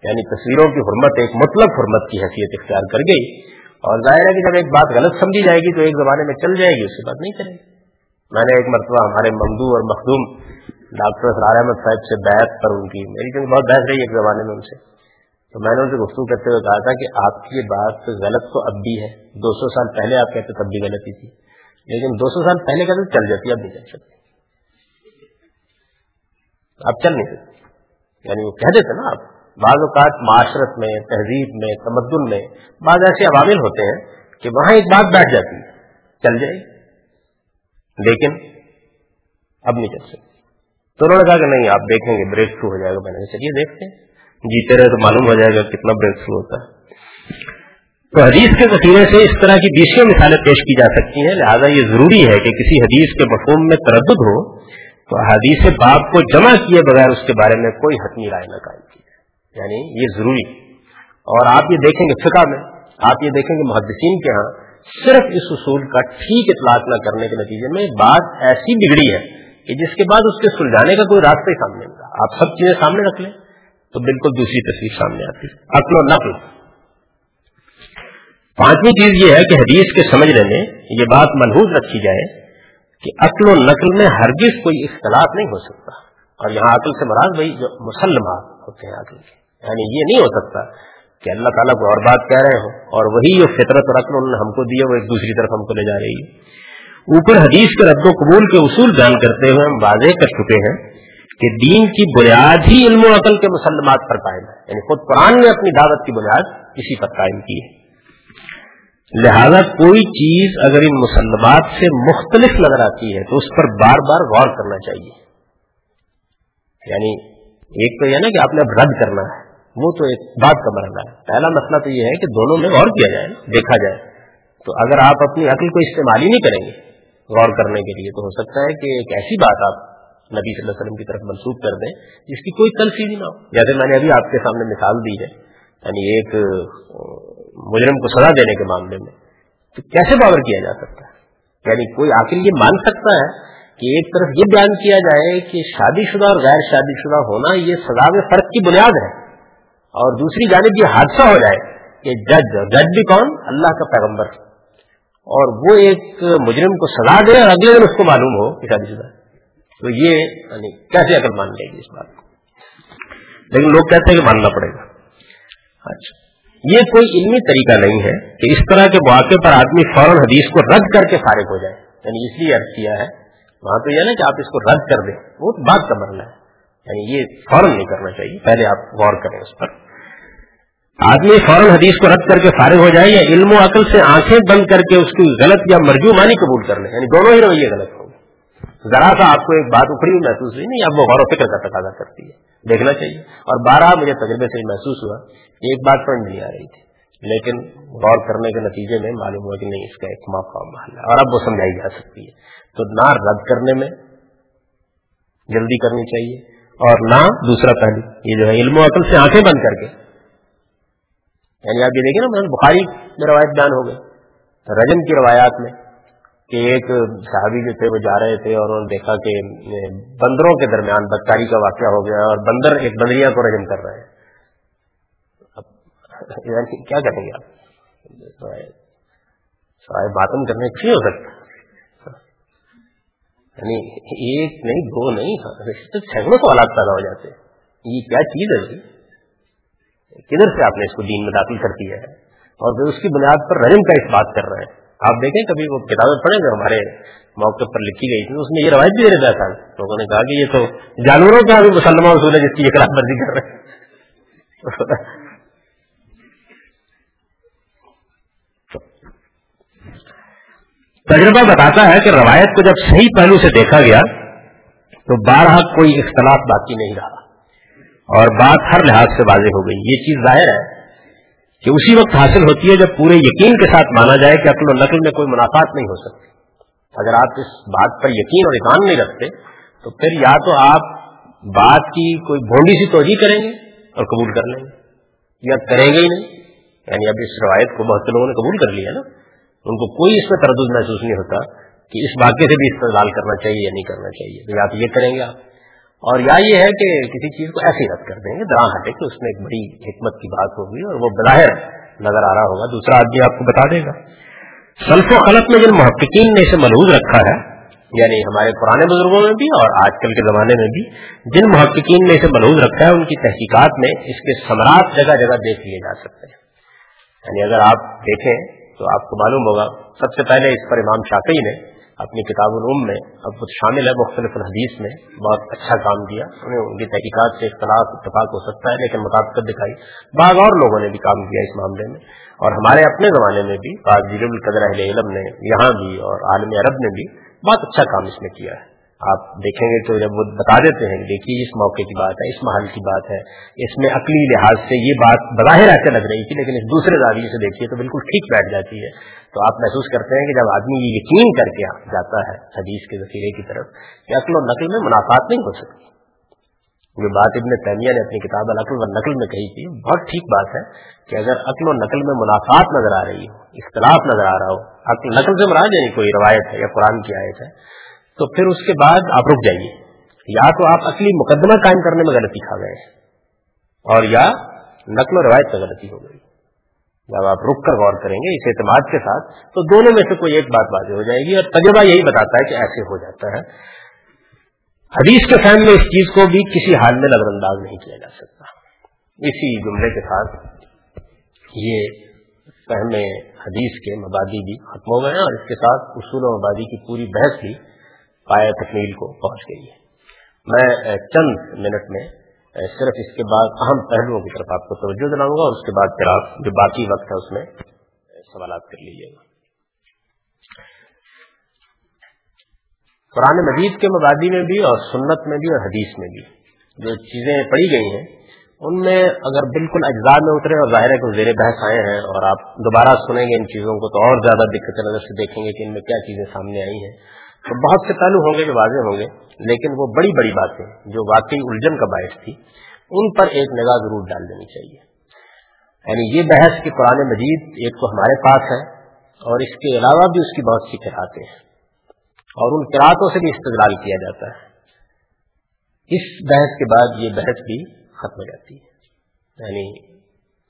یعنی تصویروں کی حرمت، ایک مطلب حرمت کی حیثیت اختیار کر گئی اور ظاہر ہے کہ جب ایک بات غلط سمجھی جائے گی تو ایک زمانے میں چل جائے گی، اس کی بات نہیں چلے گی۔ میں نے ایک مرتبہ ہمارے ممدو اور مخدوم ڈاکٹر اسرار احمد صاحب سے بیعت پر ان کی، میری کیونکہ بہت بحث رہی ایک زمانے میں ان سے۔ تو میں نے ان سے گفتگو کرتے ہوئے کہا تھا کہ آپ کی یہ بات غلط تو اب بھی ہے، دو سو سال پہلے آپ کہتے تب بھی غلطی تھی، لیکن دو سو سال پہلے کہتے چل جاتی اب نہیں چل سکتی اب چل نہیں سکتی یعنی وہ کہہ دیتے نا آپ۔ بعض اوقات معاشرت میں، تہذیب میں، تمدن میں بعض ایسے عوامل ہوتے ہیں کہ وہاں ایک بات بیٹھ جاتی ہے، چل جائے۔ لیکن اب نہیں چل سکتی۔ تو انہوں نے کہا کہ نہیں، آپ دیکھیں گے بریک تھرو ہو جائے گا۔ میں نے چلیے دیکھتے ہیں۔ جیتے رہے تو معلوم ہو جائے گا کتنا بریک تھرو ہوتا ہے۔ تو حدیث کے وسیلے سے اس طرح کی بیسوں مثالیں پیش کی جا سکتی ہیں۔ لہذا یہ ضروری ہے کہ کسی حدیث کے مفہوم میں تردد ہو، تو حدیث باپ کو جمع کیے بغیر اس کے بارے میں کوئی حتمی رائے نہ قائم کی جائے۔ یعنی یہ ضروری۔ اور آپ یہ دیکھیں گے فقہ میں، آپ یہ دیکھیں گے محدثین کے ہاں صرف اس اصول کا ٹھیک اطلاق نہ کرنے کے نتیجے میں بات ایسی بگڑی ہے کہ جس کے بعد اس کے سلجھانے کا کوئی راستہ ہی سامنے نہیں۔ آپ سب چیزیں سامنے رکھ لیں تو بالکل دوسری تصویر سامنے آتی ہے۔ عقل و نقل۔ پانچویں چیز یہ ہے کہ حدیث کے سمجھنے میں یہ بات ملحوظ رکھی جائے کہ عقل و نقل میں ہرگز کوئی اختلاف نہیں ہو سکتا۔ اور یہاں عقل سے مراد وہی جو مسلمات ہوتے ہیں عقل کے۔ یعنی یہ نہیں ہو سکتا کہ اللہ تعالیٰ کو اور بات کہہ رہے ہوں اور وہی جو فطرت اور عقل انہوں نے ہم کو دیا، وہ ایک دوسری طرف ہم کو لے جا رہی ہے۔ اوپر حدیث کے رد و قبول کے اصول بیان کرتے ہوئے ہم واضح کر چکے ہیں کہ دین کی بنیاد ہی علم و عقل کے مسلمات پر قائم ہے۔ یعنی خود قرآن نے اپنی دعوت کی بنیاد اسی پر قائم کی ہے۔ لہذا کوئی چیز اگر ان مسلمات سے مختلف نظر آتی ہے تو اس پر بار بار غور کرنا چاہیے۔ یعنی ایک تو یہ نا کہ آپ نے اب رد کرنا ہے۔ وہ تو ایک بات کا مرحلہ ہے۔ پہلا مسئلہ تو یہ ہے کہ دونوں میں غور کیا جائے، دیکھا جائے۔ تو اگر آپ اپنی عقل کو استعمال ہی نہیں کریں گے، غور کرنے کے لیے تو ہو سکتا ہے کہ ایک ایسی بات آپ نبی صلی اللہ علیہ وسلم کی طرف منسوخ کر دیں، جس کی کوئی تلفی نہ ہو۔ جیسے میں نے ابھی آپ کے سامنے مثال دی ہے یعنی ایک مجرم کو سزا دینے کے معاملے میں، تو کیسے باور کیا جا سکتا ہے؟ یعنی کوئی آخر یہ مان سکتا ہے کہ ایک طرف یہ بیان کیا جائے کہ شادی شدہ اور غیر شادی شدہ ہونا یہ سزا میں فرق کی بنیاد ہے۔ اور دوسری جانب یہ حادثہ ہو جائے کہ جج جج بھی کون؟ اللہ کا پیغمبر۔ اور وہ ایک مجرم کو سزا دے اور اگلے دن اس کو معلوم ہو کہ شادی شدہ۔ تو یہ یعنی کیسے عقل مان لے گی اس بات کو؟ لیکن لوگ کہتے ہیں کہ ماننا پڑے گا۔ اچھا۔ یہ کوئی علمی طریقہ نہیں ہے کہ اس طرح کے واقع پر آدمی فوراً حدیث کو رد کر کے فارغ ہو جائے۔ یعنی اس لیے عرض کیا ہے، وہاں تو یہ نا کہ آپ اس کو رد کر دیں۔ وہ بات کا مرنا ہے۔ یعنی یہ فوراً نہیں کرنا چاہیے، پہلے آپ غور کریں اس پر۔ آدمی فوراً حدیث کو رد کر کے فارغ ہو جائے یا علم و عقل سے آنکھیں بند کر کے اس کی غلط یا مرجو مانی قبول کر لیں یعنی دونوں ہی رویے غلط ہوں۔ ذرا سا آپ کو ایک بات اکھڑی ہوئی محسوس ہوئی نہیں، اب وہ غور و فکر کا تقاضا کرتی ہے۔ دیکھنا چاہیے۔ اور بارہ مجھے تجربے سے محسوس ہوا ایک بات سمجھ نہیں آ رہی تھی۔ لیکن غور کرنے کے نتیجے میں معلوم ہوا کہ نہیں، اس کا ایک موقع محل ہے۔ اور اب وہ سمجھائی جا سکتی ہے۔ تو نہ رد کرنے میں جلدی کرنی چاہیے۔ اور نہ دوسرا پہلو۔ یہ جو ہے، علم و عقل سے آنکھیں بند کر کے۔ یعنی آپ یہ دیکھیں نا بخاری میں روایت بیان ہو گئے رجم کی روایات میں کہ ایک صحابی جو تھے، وہ جا رہے تھے اور انہوں نے دیکھا کہ بندروں کے درمیان بدکاری کا واقعہ ہو گیا اور بندر ایک بندریا کو رجم کر رہے یعنی ہیں کیا کریں گے آپ؟ سوائے باتم کرنے کی ہو سکتا؟ یعنی ایک نہیں، دو نہیں ہاں، سینکڑوں سوالات پیدا ہو جاتے یہ کیا چیز ہے جی؟ کدھر سے آپ نے اس کو دین میں داخل کر دیا ہے؟ اور پھر اس کی بنیاد پر رجم کا اس بات کر رہے ہیں۔ آپ دیکھیں، کبھی وہ کتابیں پڑھیں گے، ہمارے موقع پر لکھی گئی تھی اس میں یہ روایت بھی دے تھا لوگوں نے کہا کہ یہ تو جانوروں کا بھی مسلمان اصول ہے، جس کی یہ خلاف ورزی کر رہے ہیں۔ تجربہ بتاتا ہے کہ روایت کو جب صحیح پہلو سے دیکھا گیا تو بارہ کوئی اختلاف باقی نہیں رہا اور بات ہر لحاظ سے واضح ہو گئی۔ یہ چیز ظاہر ہے کہ اسی وقت حاصل ہوتی ہے جب پورے یقین کے ساتھ مانا جائے کہ عقل و نقل میں کوئی منافعات نہیں ہو سکتی۔ اگر آپ اس بات پر یقین اور ایمان نہیں رکھتے تو پھر یا تو آپ بات کی کوئی بھونڈی سی توجہ کریں گے اور قبول کر لیں گے، یا کریں گے ہی نہیں۔ یعنی اب اس روایت کو بہت سے لوگوں نے قبول کر لیا نا۔ ان کو کوئی اس میں تردد محسوس نہیں ہوتا کہ اس واقعے سے بھی استعمال کرنا چاہیے یا نہیں کرنا چاہیے۔ تو یا تو یہ کریں گے آپ۔ اور یا یہ ہے کہ کسی چیز کو ایسے ہی رد کر دیں گے درا ہٹے کہ اس میں ایک بڑی حکمت کی بات ہوگی اور وہ بظاہر نظر آ رہا ہوگا، دوسرا آدمی آپ کو بتا دے گا۔ سلف و خلط میں جن محققین نے اسے ملحوظ رکھا ہے یعنی ہمارے پرانے بزرگوں میں بھی اور آج کل کے زمانے میں بھی، جن محققین نے اسے ملحوظ رکھا ہے، ان کی تحقیقات میں اس کے ثمرات جگہ جگہ دیکھ لیے جا سکتے ہیں۔ یعنی اگر آپ دیکھیں تو آپ کو معلوم ہوگا، سب سے پہلے اس پر امام شافعی نے اپنی کتاب العم میں، اب کچھ شامل ہے مختلف الحدیث میں، بہت اچھا کام کیا۔ انہیں ان کی تحقیقات سے اختلاف، اتفاق ہو سکتا ہے، لیکن مطابقت دکھائی۔ بعض اور لوگوں نے بھی کام کیا اس معاملے میں۔ اور ہمارے اپنے زمانے میں بھی بعض القدر اہل علم نے یہاں بھی اور عالم عرب نے بھی بہت اچھا کام اس میں کیا ہے۔ آپ دیکھیں گے تو جب وہ بتا دیتے ہیں دیکھیے اس موقع کی بات ہے، اس محل کی بات ہے، اس میں عقلی لحاظ سے یہ بات بظاہر ایسے لگ رہی تھی، لیکن اس دوسرے زاویے سے دیکھیے تو بالکل ٹھیک بیٹھ جاتی ہے۔ تو آپ محسوس کرتے ہیں کہ جب آدمی یہ یقین کر کے جاتا ہے حدیث کے ذخیرے کی طرف کہ عقل و نقل میں منافعات نہیں ہو سکتی۔ یہ بات ابن تیمیہ نے اپنی کتاب العقل و نقل میں کہی تھی، بہت ٹھیک بات ہے کہ اگر عقل و نقل میں منافعات نظر آ رہی ہو، اختلاف نظر آ رہا ہو، عقل نقل سے مراد یعنی کوئی روایت ہے یا قرآن کی آیت ہے تو پھر اس کے بعد آپ رک جائیے۔ یا تو آپ اصلی مقدمہ قائم کرنے میں غلطی کھا گئے اور یا نقل و روایت میں غلطی ہو گئی۔ جب آپ رک کر غور کریں گے اس اعتماد کے ساتھ تو دونوں میں سے کوئی ایک بات واضح ہو جائے گی اور تجربہ یہی بتاتا ہے کہ ایسے ہو جاتا ہے۔ حدیث کے فہم میں اس چیز کو بھی کسی حال میں نظر انداز نہیں کیا جا سکتا۔ اسی جملے کے ساتھ یہ فہم حدیث کے مبادی بھی ختم ہو گئے ہیں اور اس کے ساتھ اصول و مبادی کی پوری بحث بھی پایا تکمیل کو پہنچ گئی ہے میں چند منٹ میں صرف اس کے بعد اہم پہلوؤں کی طرف آپ کو توجہ دلاؤں گا اور اس کے بعد پھر آپ جو باقی وقت ہے اس میں سوالات کر لیجیے گا۔ قرآن مجید کے مبادی میں بھی اور سنت میں بھی اور حدیث میں بھی جو چیزیں پڑھی گئی ہیں، ان میں اگر بالکل اجزاء میں اترے اور ظاہر ہے کہ زیر بحث آئے ہیں اور آپ دوبارہ سنیں گے ان چیزوں کو تو اور زیادہ دقت نظر سے دیکھیں گے کہ ان میں کیا چیزیں سامنے آئی ہیں۔ تو بہت سے پہلو ہوں گے جو واضح ہوں گے، لیکن وہ بڑی بڑی باتیں جو واقعی الجھن کا باعث تھی، ان پر ایک نگاہ ضرور ڈال دینی چاہیے۔ یعنی یہ بحث کہ قرآن مجید ایک تو ہمارے پاس ہے اور اس کے علاوہ بھی اس کی بہت سی کراطیں ہیں۔ اور ان کراطوں سے بھی استقلال کیا جاتا ہے۔ اس بحث کے بعد یہ بحث بھی ختم ہو جاتی ہے۔ یعنی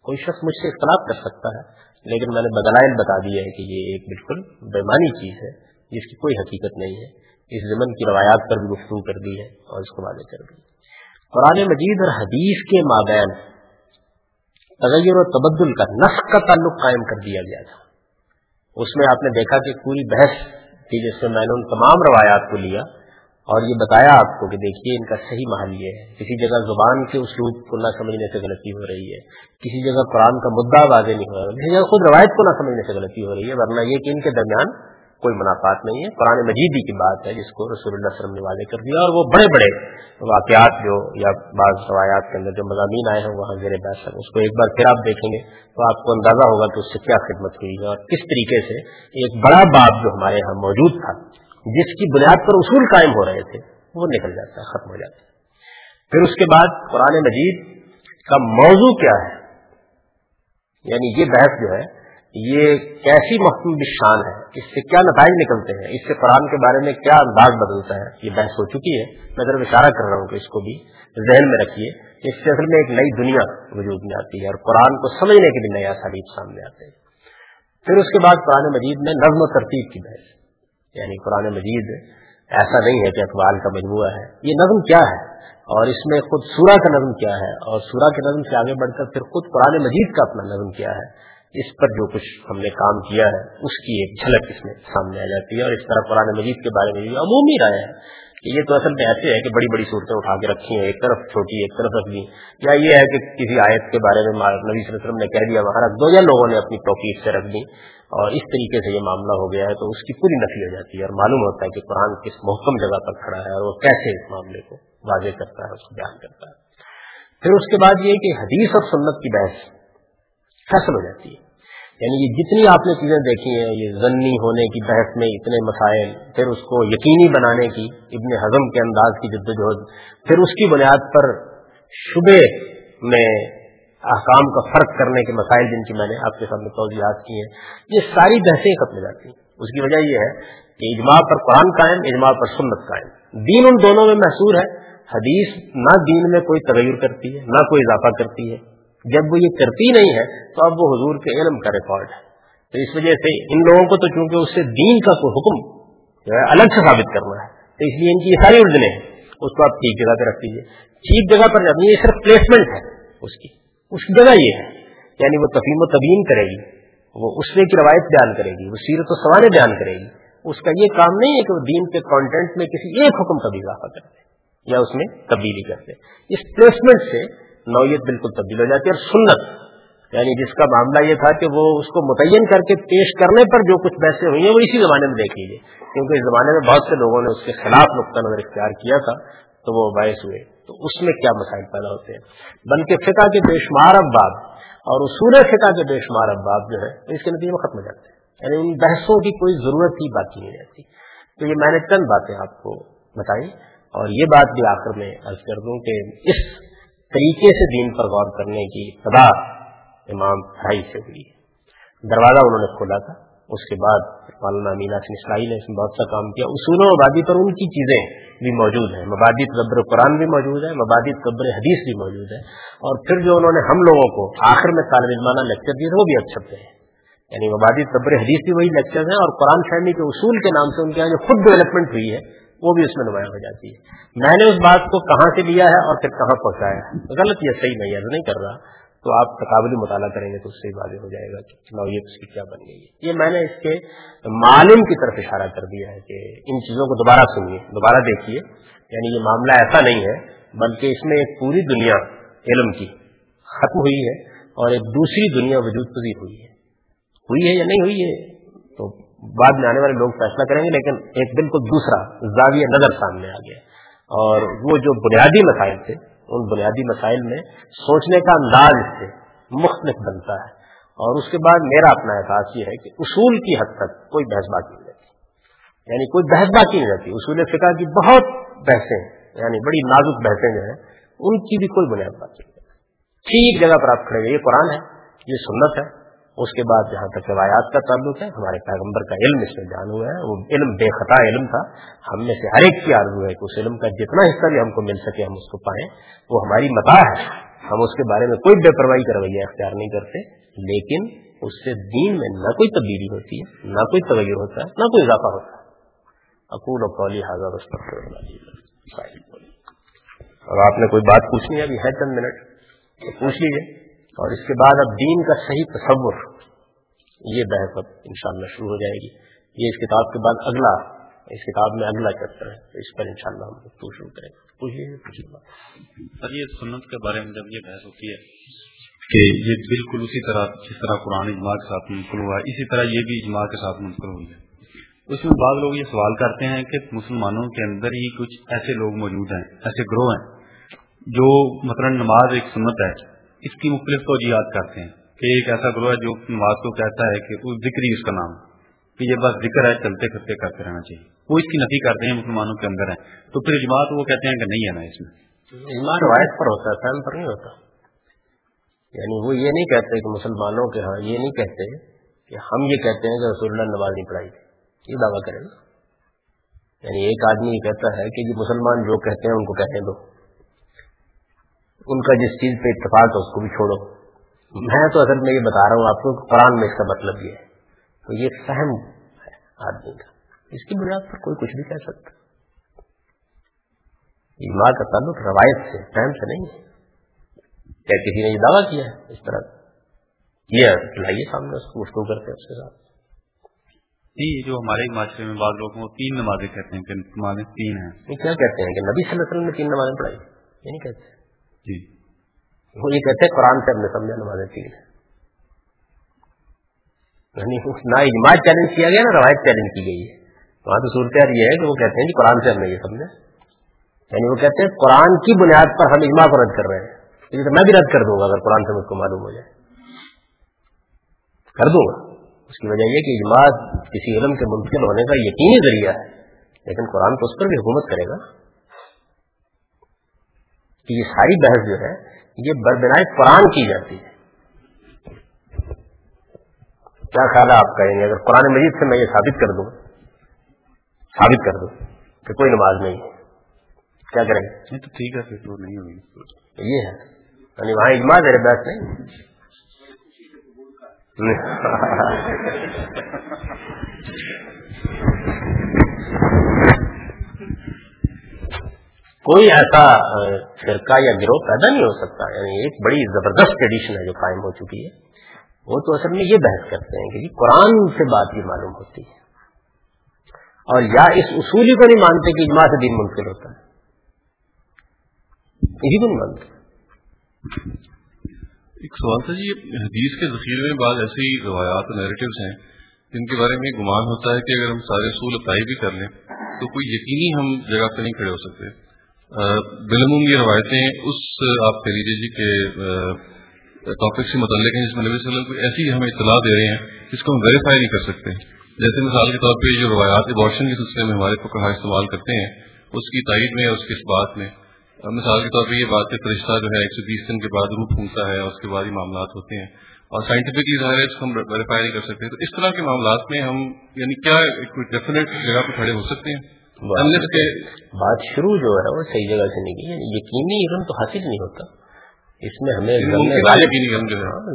کوئی شخص مجھ سے اختلاف کر سکتا ہے، لیکن میں نے بدلائل بتا دیا ہے کہ یہ ایک بالکل بےمانی چیز ہے۔ جس کی کوئی حقیقت نہیں ہے، اس زمن کی روایات پر بھی گفتگو کر دی ہے اور اس کو واضح کر دی قرآن مجید اور حدیث کے مابین تغیر و تبدل کا نسق کا تعلق قائم کر دیا گیا تھا۔ اس میں آپ نے دیکھا کہ پوری بحث تھی جس میں میں نے ان تمام روایات کو لیا اور یہ بتایا آپ کو کہ دیکھیے ان کا صحیح محل یہ ہے۔ کسی جگہ زبان کے اسلوب کو نہ سمجھنے سے غلطی ہو رہی ہے، کسی جگہ قرآن کا مدعا واضح نہیں ہو رہا، کسی جگہ خود روایت کو نہ سمجھنے سے غلطی ہو رہی ہے، ورنہ یہ کہ ان کے درمیان کوئی منافعات نہیں ہے۔ قرآن مجید ہی کی بات ہے جس کو رسول اللہ علیہ وسلم نے واضح کر دیا اور وہ بڑے بڑے واقعات جو یا بعض روایات کے اندر جو مضامین آئے ہیں، وہاں زیر بحث اس کو ایک بار پھر آپ دیکھیں گے تو آپ کو اندازہ ہوگا کہ اس سے کیا خدمت ہوئی ہے اور کس طریقے سے ایک بڑا باب جو ہمارے یہاں موجود تھا، جس کی بنیاد پر اصول قائم ہو رہے تھے، وہ نکل جاتا ہے ختم ہو جاتا۔ ہے پھر اس کے بعد قرآن مجید کا موضوع کیا ہے؟ یعنی یہ بحث جو ہے یہ کیسی محفوظ شان ہے اس سے کیا نتائج نکلتے ہیں، اس سے قرآن کے بارے میں کیا انداز بدلتا ہے، یہ بحث ہو چکی ہے۔ میں ذرا اشارہ کر رہا ہوں کہ اس کو بھی ذہن میں رکھیے اس سے اصل میں ایک نئی دنیا وجود میں آتی ہے اور قرآن کو سمجھنے کے بھی نیا سالیب سامنے آتے ہیں۔ پھر اس کے بعد قرآن مجید میں نظم و ترتیب کی بحث یعنی قرآن مجید ایسا نہیں ہے کہ اقبال کا مجموعہ ہے۔ یہ نظم کیا ہے؟ اور اس میں خود سورہ کا نظم کیا ہے؟ اور سورہ کے نظم سے آگے بڑھ کر پھر خود قرآن مجید کا اپنا نظم کیا ہے؟ اس پر جو کچھ ہم نے کام کیا ہے، اس کی ایک جھلک اس میں سامنے آ جاتی ہے اور اس طرح قرآن مجید کے بارے میں بھی عمومی رائے ہے کہ یہ تو اصل میں ایسے ہے کہ بڑی بڑی صورتیں اٹھا کے رکھی ہیں، ایک طرف چھوٹی، ایک طرف رکھ دی یا یہ ہے کہ کسی آیت کے بارے میں نبی صلی اللہ علیہ وسلم نے کہہ دیا، وہاں رکھ دو، یا لوگوں نے اپنی توقیف سے رکھ دی۔ اور اس طریقے سے یہ معاملہ ہو گیا ہے، تو اس کی پوری نفی ہو جاتی ہے اور معلوم ہوتا ہے کہ قرآن کس محکم جگہ پر کھڑا ہے اور وہ کیسے اس معاملے کو واضح کرتا ہے اس کو بیان کرتا ہے۔ پھر اس کے بعد یہ کہ حدیث اور سنت کی بحث۔ فیصل ہو جاتی ہے۔ یعنی یہ جتنی آپ نے چیزیں دیکھی ہیں، یہ ضنی ہونے کی بحث میں اتنے مسائل، پھر اس کو یقینی بنانے کی ابن ہضم کے انداز کی جدوجہد، پھر اس کی بنیاد پر شبے میں احکام کا فرق کرنے کے مسائل جن کی میں نے آپ کے سامنے توضیحات کی ہیں، یہ ساری بحثیں ختم ہو جاتی ہیں۔ اس کی وجہ یہ ہے کہ اجماع پر قرآن قائم، اجماع پر سنت قائم۔ دین ان دونوں میں محصور ہے۔ حدیث نہ دین میں کوئی تغیر کرتی ہے، نہ کوئی اضافہ کرتی ہے۔ جب وہ یہ کرتی نہیں ہے تو اب وہ حضور کے علم کا ریکارڈ ہے۔ تو اس وجہ سے ان لوگوں کو تو چونکہ اس سے دین کا کوئی حکم جو ہے الگ سے ثابت کرنا ہے، تو اس لیے ان کی یہ ساری الجھنیں ہیں۔ اس کو آپ ٹھیک جگہ پہ رکھ دیجیے ٹھیک جگہ پر جاتی یہ صرف پلیسمنٹ ہے اس کی۔ اس کی جگہ یہ ہے یعنی وہ تفیم و تبین کرے گی، وہ اس کی روایت بیان کرے گی، وہ سیرت و سوارے بیان کرے گی۔ اس کا یہ کام نہیں ہے کہ وہ دین کے کانٹینٹ میں کسی ایک حکم کا بھی اضافہ کرتے یا اس میں تبدیلی کرتے۔ اس پلیسمنٹ سے نوعیت بالکل تبدیل ہو جاتی ہے اور سنت یعنی جس کا معاملہ یہ تھا کہ وہ اس کو متعین کر کے پیش کرنے پر جو کچھ بحثیں ہوئی ہیں، وہ اسی زمانے میں دیکھ لیجیے کیونکہ اس زمانے میں بہت سے لوگوں نے اس کے خلاف نقطہ نظر اختیار کیا تھا، تو وہ باعث ہوئے۔ تو اس میں کیا مسائل پیدا ہوتے ہیں؟ بلکہ فقہ کے بے شمار اباب اور اصول فقہ کے بے شمار اباب جو ہے اس کے نتیجے میں ختم ہو جاتے ہیں۔ یعنی ان بحثوں کی کوئی ضرورت ہی باقی نہیں رہتی۔ تو یہ میں نے چند باتیں آپ کو بتائی اور یہ بات بھی آخر میں عرض کر دوں کہ اس طریقے سے دین پر غور کرنے کی ابتدا امام بھائی سے ہوئی دروازہ انہوں نے کھولا تھا۔ اس کے بعد مولانا مینا سن اسلائی نے اس میں بہت سا کام کیا۔ اصول و مبادی پر ان کی چیزیں بھی موجود ہیں۔ مبادی تدبر قرآن بھی موجود ہے مبادی تدبر حدیث بھی موجود ہے اور پھر جو انہوں نے ہم لوگوں کو آخر میں طالب علمانہ لیکچر دیے وہ بھی اچھے ہیں یعنی مبادی تدبر حدیث بھی وہی لیکچر ہیں اور قرآن فہمی کے اصول کے نام سے ان کے یہاں جو خود ڈیولپمنٹ ہوئی ہے وہ بھی اس میں نمایاں ہو جاتی ہے۔ میں نے اس بات کو کہاں سے لیا ہے اور پھر کہاں پہنچایا ہے؟ غلط یا صحیح میں نہیں کر رہا۔ تو آپ تقابلی مطالعہ کریں گے تو اس سے واضح ہو جائے گا کہ نوعیت اس کی کیا بن گئی ہے۔ یہ میں نے اس کے معلوم کی طرف اشارہ کر دیا ہے کہ ان چیزوں کو دوبارہ سنیے، دوبارہ دیکھیے۔ یعنی یہ معاملہ ایسا نہیں ہے، بلکہ اس میں ایک پوری دنیا علم کی ختم ہوئی ہے اور ایک دوسری دنیا وجود پذیر ہوئی ہے۔ ہوئی ہے یا نہیں ہوئی ہے؟ تو بعد میں آنے والے لوگ فیصلہ کریں گے، لیکن ایک بالکل دوسرا زاویہ نظر سامنے آ گیا۔ اور وہ جو بنیادی مسائل تھے، ان بنیادی مسائل میں سوچنے کا انداز سے مختلف بنتا ہے۔ اور اس کے بعد میرا اپنا احساس یہ ہے کہ اصول کی حد تک کوئی بحث باقی نہیں رہتی۔ یعنی کوئی بحث باقی نہیں رہتی۔ اصول فقہ کی بہت بحثیں یعنی بڑی نازک بحثیں جو ہیں، ان کی بھی کوئی بنیاد باقی نہیں ٹھیک جگہ پر آپ کھڑے گئے یہ قرآن ہے، یہ سنت ہے۔ اس کے بعد جہاں تک روایات کا تعلق ہے، ہمارے پیغمبر کا علم اس میں جان ہوا ہے، وہ علم بے خطا علم تھا۔ ہم میں سے ہر ایک کی آرزو ہے کہ اس علم کا جتنا حصہ بھی ہم کو مل سکے، ہم اس کو پائیں، وہ ہماری متا ہے۔ ہم اس کے بارے میں کوئی بے پرواہی کا رویہ اختیار نہیں کرتے، لیکن اس سے دین میں نہ کوئی تبدیلی ہوتی ہے، نہ کوئی تغیر ہوتا ہے، نہ کوئی اضافہ ہوتا ہے۔ اکول و قولی حاضر اور آپ نے کوئی بات پوچھنی ہے؟ ابھی ہے چند منٹ پوچھ لیجیے اور اس کے بعد اب دین کا صحیح تصور. یہ بحث اب انشاءاللہ شروع ہو جائے گی. یہ اس کتاب کے بعد اگلا اس کتاب میں اگلا چیپٹر ہے. اس پر انشاءاللہ ہم تو شروع کریں گے سر یہ سنت کے بارے میں جب یہ بحث ہوتی ہے کہ یہ بالکل اسی طرح جس طرح قرآن اجماع کے ساتھ منقل ہوا ہے اسی طرح یہ بھی اجماع کے ساتھ منقل ہوئی ہے۔ اس میں بعض لوگ یہ سوال کرتے ہیں کہ مسلمانوں کے اندر ہی کچھ ایسے لوگ موجود ہیں ایسے گروہ ہیں جو مثلا نماز ایک سنت ہے اس کی مختلف توجیات کرتے ہیں کہ ایک ایسا گروہ ہے جو نماز کو کہتا ہے کہ ذکر ہی اس کا نام کہ یہ بس ذکر ہے، چلتے پھرتے کرتے رہنا چاہیے۔ وہ اس کی نفی کرتے ہیں، مسلمانوں کے اندر ہے تو پھر اجماعت وہ کہتے ہیں کہ نہیں ہے نا اس میں۔ اجماع روایت پر ہوتا ہے فہم پر نہیں ہوتا۔ یعنی وہ یہ نہیں کہتے کہ مسلمانوں کے ہاں یہ نہیں کہتے کہ ہم یہ کہتے ہیں کہ رسول اللہ نماز نہیں پڑھائی۔ یہ دعویٰ کرے گا یعنی ایک آدمی یہ کہتا ہے کہ یہ مسلمان جو کہتے ہیں ان کو کہنے دو۔ ان کا جس چیز پہ اتفاق ہے اس کو بھی چھوڑو۔ میں تو اصل میں یہ بتا رہا ہوں آپ کو قرآن میں اس کا مطلب یہ ہے۔ تو یہ فہم ہے آدمی کا۔ اس کی بنیاد پر کوئی کچھ بھی کہہ سکتا۔ ایمان کا تعلق روایت سے فہم سے نہیں ہے۔ کیا کسی نے یہ دعویٰ کیا ہے اس طرح؟ یہ لائیے سامنے اس کو گفتگو کرتے ہیں اس کے ساتھ۔ جی جو ہمارے معاشرے میں بعض لوگوں کو تین نمازیں کہتے ہیں کہ نمازیں تین ہیں۔ کیا کہتے ہیں؟ کہ نبی صلی اللہ علیہ وسلم نے تین نمازیں پڑھائی۔ یہ نہیں کہتے۔ جی۔ وہ یہ کہتے ہیں قرآن سے ہم نے سمجھا نماز تین یعنی نہ اجماع چیلنج کیا گیا نا روایت چیلنج کی گئی ہے۔ وہاں تو صورتحال یہ ہے کہ وہ کہتے ہیں کہ قرآن سے ہم نے یہ سمجھا۔ یعنی وہ کہتے ہیں قرآن کی بنیاد پر ہم اجماع کو رد کر رہے ہیں۔ یعنی تو میں بھی رد کر دوں گا اگر قرآن سے مجھ کو معلوم ہو جائے۔ کر دوں گا۔ اس کی وجہ یہ کہ اجماع کسی علم کے منتقل ہونے کا یقینی ذریعہ ہے، لیکن قرآن تو اس پر بھی حکومت کرے گا۔ کہ یہ ساری بحث جو ہے یہ بربنائے قرآن کی جاتی ہے۔ کیا خیال ہے آپ کہیں گے اگر قرآن مجید سے میں یہ ثابت کر دوں ثابت کر دوں کہ کوئی نماز نہیں ہے کیا کریں گے؟ تو ٹھیک ہے پھر تو نہیں ہوگی یہ ہے۔ یعنی وہاں اجماع میرے بحث نہیں۔ کوئی ایسا فرقہ یا گروہ پیدا نہیں ہو سکتا۔ یعنی ایک بڑی زبردست ٹریڈیشن ہے جو قائم ہو چکی ہے۔ وہ تو اصل میں یہ بحث کرتے ہیں کہ جی قرآن سے بات یہ معلوم ہوتی ہے۔ اور یا اس اصولی کو نہیں مانتے کہ اجماع سے دین منتقل ہوتا ہے۔ یہی کو نہیں مانتے۔ ایک سوال تھا جی حدیث کے ذخیرے میں بعض ایسی روایات نیریٹوز ہیں جن کے بارے میں گمان ہوتا ہے کہ اگر ہم سارے اصول اپلائی بھی کر لیں تو کوئی یقینی ہم جگہ پہ نہیں کھڑے ہو سکتے۔ بالعموم یہ روایتیں اس، آپ کہہ لیجیے جی کہ ٹاپک سے متعلق ہیں جس میں نبی صلی اللہ علیہ وسلم ایسی ہمیں اطلاع دے رہے ہیں جس کو ہم ویریفائی نہیں کر سکتے۔ جیسے مثال کے طور پہ جو روایات ابارشن کے سلسلے میں ہمارے کو کہا استعمال کرتے ہیں، اس کی تائید میں اور اس کی اس بات میں مثال کے طور پہ یہ بات کہ فرشتہ جو ہے ایک سو بیس دن کے بعد روح پھونکتا ہے اور اس کے بعد ہی معاملات ہوتے ہیں۔ اور سائنٹیفکلی ظاہر ہے اس کو ہم ویریفائی نہیں کر سکتے۔ تو اس طرح کے معاملات میں ہم یعنی کیا کوئی ڈیفینیٹ جگہ پہ کھڑے ہو سکتے ہیں؟ بات شروع جو ہے وہ صحیح جگہ سے نہیں یعنی یقینی علم تو حاصل نہیں ہوتا۔ اس میں ہمیں غالب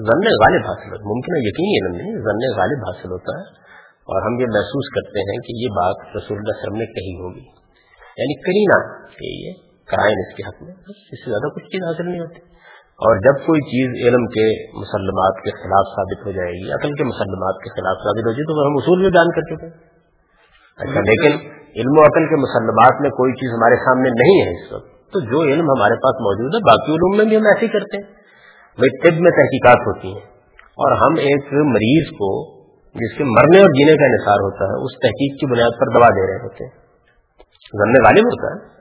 ضمن غالب حاصل ہوتا ممکن ہے یقینی علم نہیں ضمن غالب حاصل ہوتا ہے۔ اور ہم یہ محسوس کرتے ہیں کہ یہ بات رسول اللہ وسلم نے کہی ہوگی۔ یعنی کرینا کہ یہ کرائن اس کے حق میں اس سے زیادہ کچھ چیز حاصل نہیں ہوتی۔ اور جب کوئی چیز علم کے مسلمات کے خلاف ثابت ہو جائے گی عقل کے مسلمات کے خلاف ثابت ہو جائے تو ہم اصول بھی بیان کر چکے ہیں۔ اچھا لیکن علم و عقل کے مسلمات میں کوئی چیز ہمارے سامنے نہیں ہے اس وقت، تو جو علم ہمارے پاس موجود ہے، باقی علوم میں بھی ہم ایسے کرتے ہیں۔ بھائی طب میں تحقیقات ہوتی ہیں۔ اور ہم ایک مریض کو، جس کے مرنے اور جینے کا انحصار ہوتا ہے، اس تحقیق کی بنیاد پر دوا دے رہے ہوتے ہیں۔ ضمن غالب ہوتا ہے۔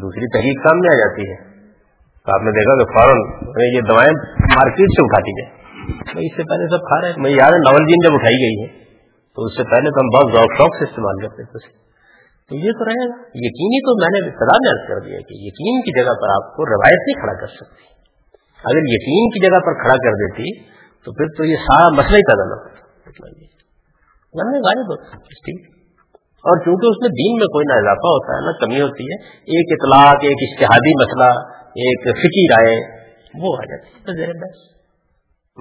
دوسری تحقیق سامنے آ جاتی ہے۔ تو آپ نے دیکھا کہ فوراً یہ دوائیں مارکیٹ سے اٹھاتی گئی اس سے پہلے سب کھا رہے ہیں۔ میں یاد ہے، ناول جین جب اٹھائی گئی ہے، تو اس سے پہلے تو ہم بہت ذوق شوق سے استعمال کرتے تھے۔ تو یہ تو رہے گا۔ یقینی تو میں نے ابتدا میں عرض کر دیا کہ یقین کی جگہ پر آپ کو روایت نہیں کھڑا کر سکتی اگر یقین کی جگہ پر کھڑا کر دیتی تو پھر تو یہ سارا مسئلہ ہی پیدا نہ ہوتا۔ مطلب غالب ہوتا۔ ٹھیک۔ اور چونکہ اس میں دین میں کوئی نہ اضافہ ہوتا ہے، نہ کمی ہوتی ہے، ایک اطلاق، ایک اشتہادی مسئلہ، ایک فکی رائے، وہ آ جاتی ہے۔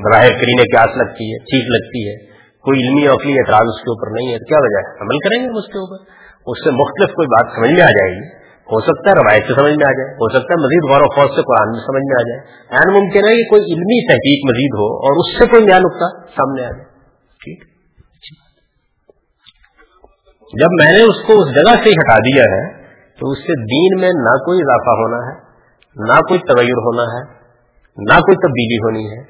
براہ کرینے پیاس لگتی ہے ٹھیک لگتی ہے۔ کوئی علمی اوقلی اعتراض اس کے اوپر نہیں ہے کیا وجہ ہے؟ عمل کریں گے اس کے اوپر۔ اس سے مختلف کوئی بات سمجھ میں آ جائے گی؟ ہو سکتا ہے روایت سے سمجھ میں آ جائے، ہو سکتا ہے مزید غور و خوف سے قرآن میں سمجھ میں آ جائے۔ این ممکن ہے کہ کوئی علمی تحقیق مزید ہو اور اس سے کوئی نیا نقطہ سامنے آ جائے۔ ٹھیک؟ جب میں نے اس کو اس جگہ سے ہٹا دیا ہے، تو اس سے دین میں نہ کوئی اضافہ ہونا ہے، نہ کوئی تغیر ہونا ہے، نہ کوئی تبدیلی ہونی ہے۔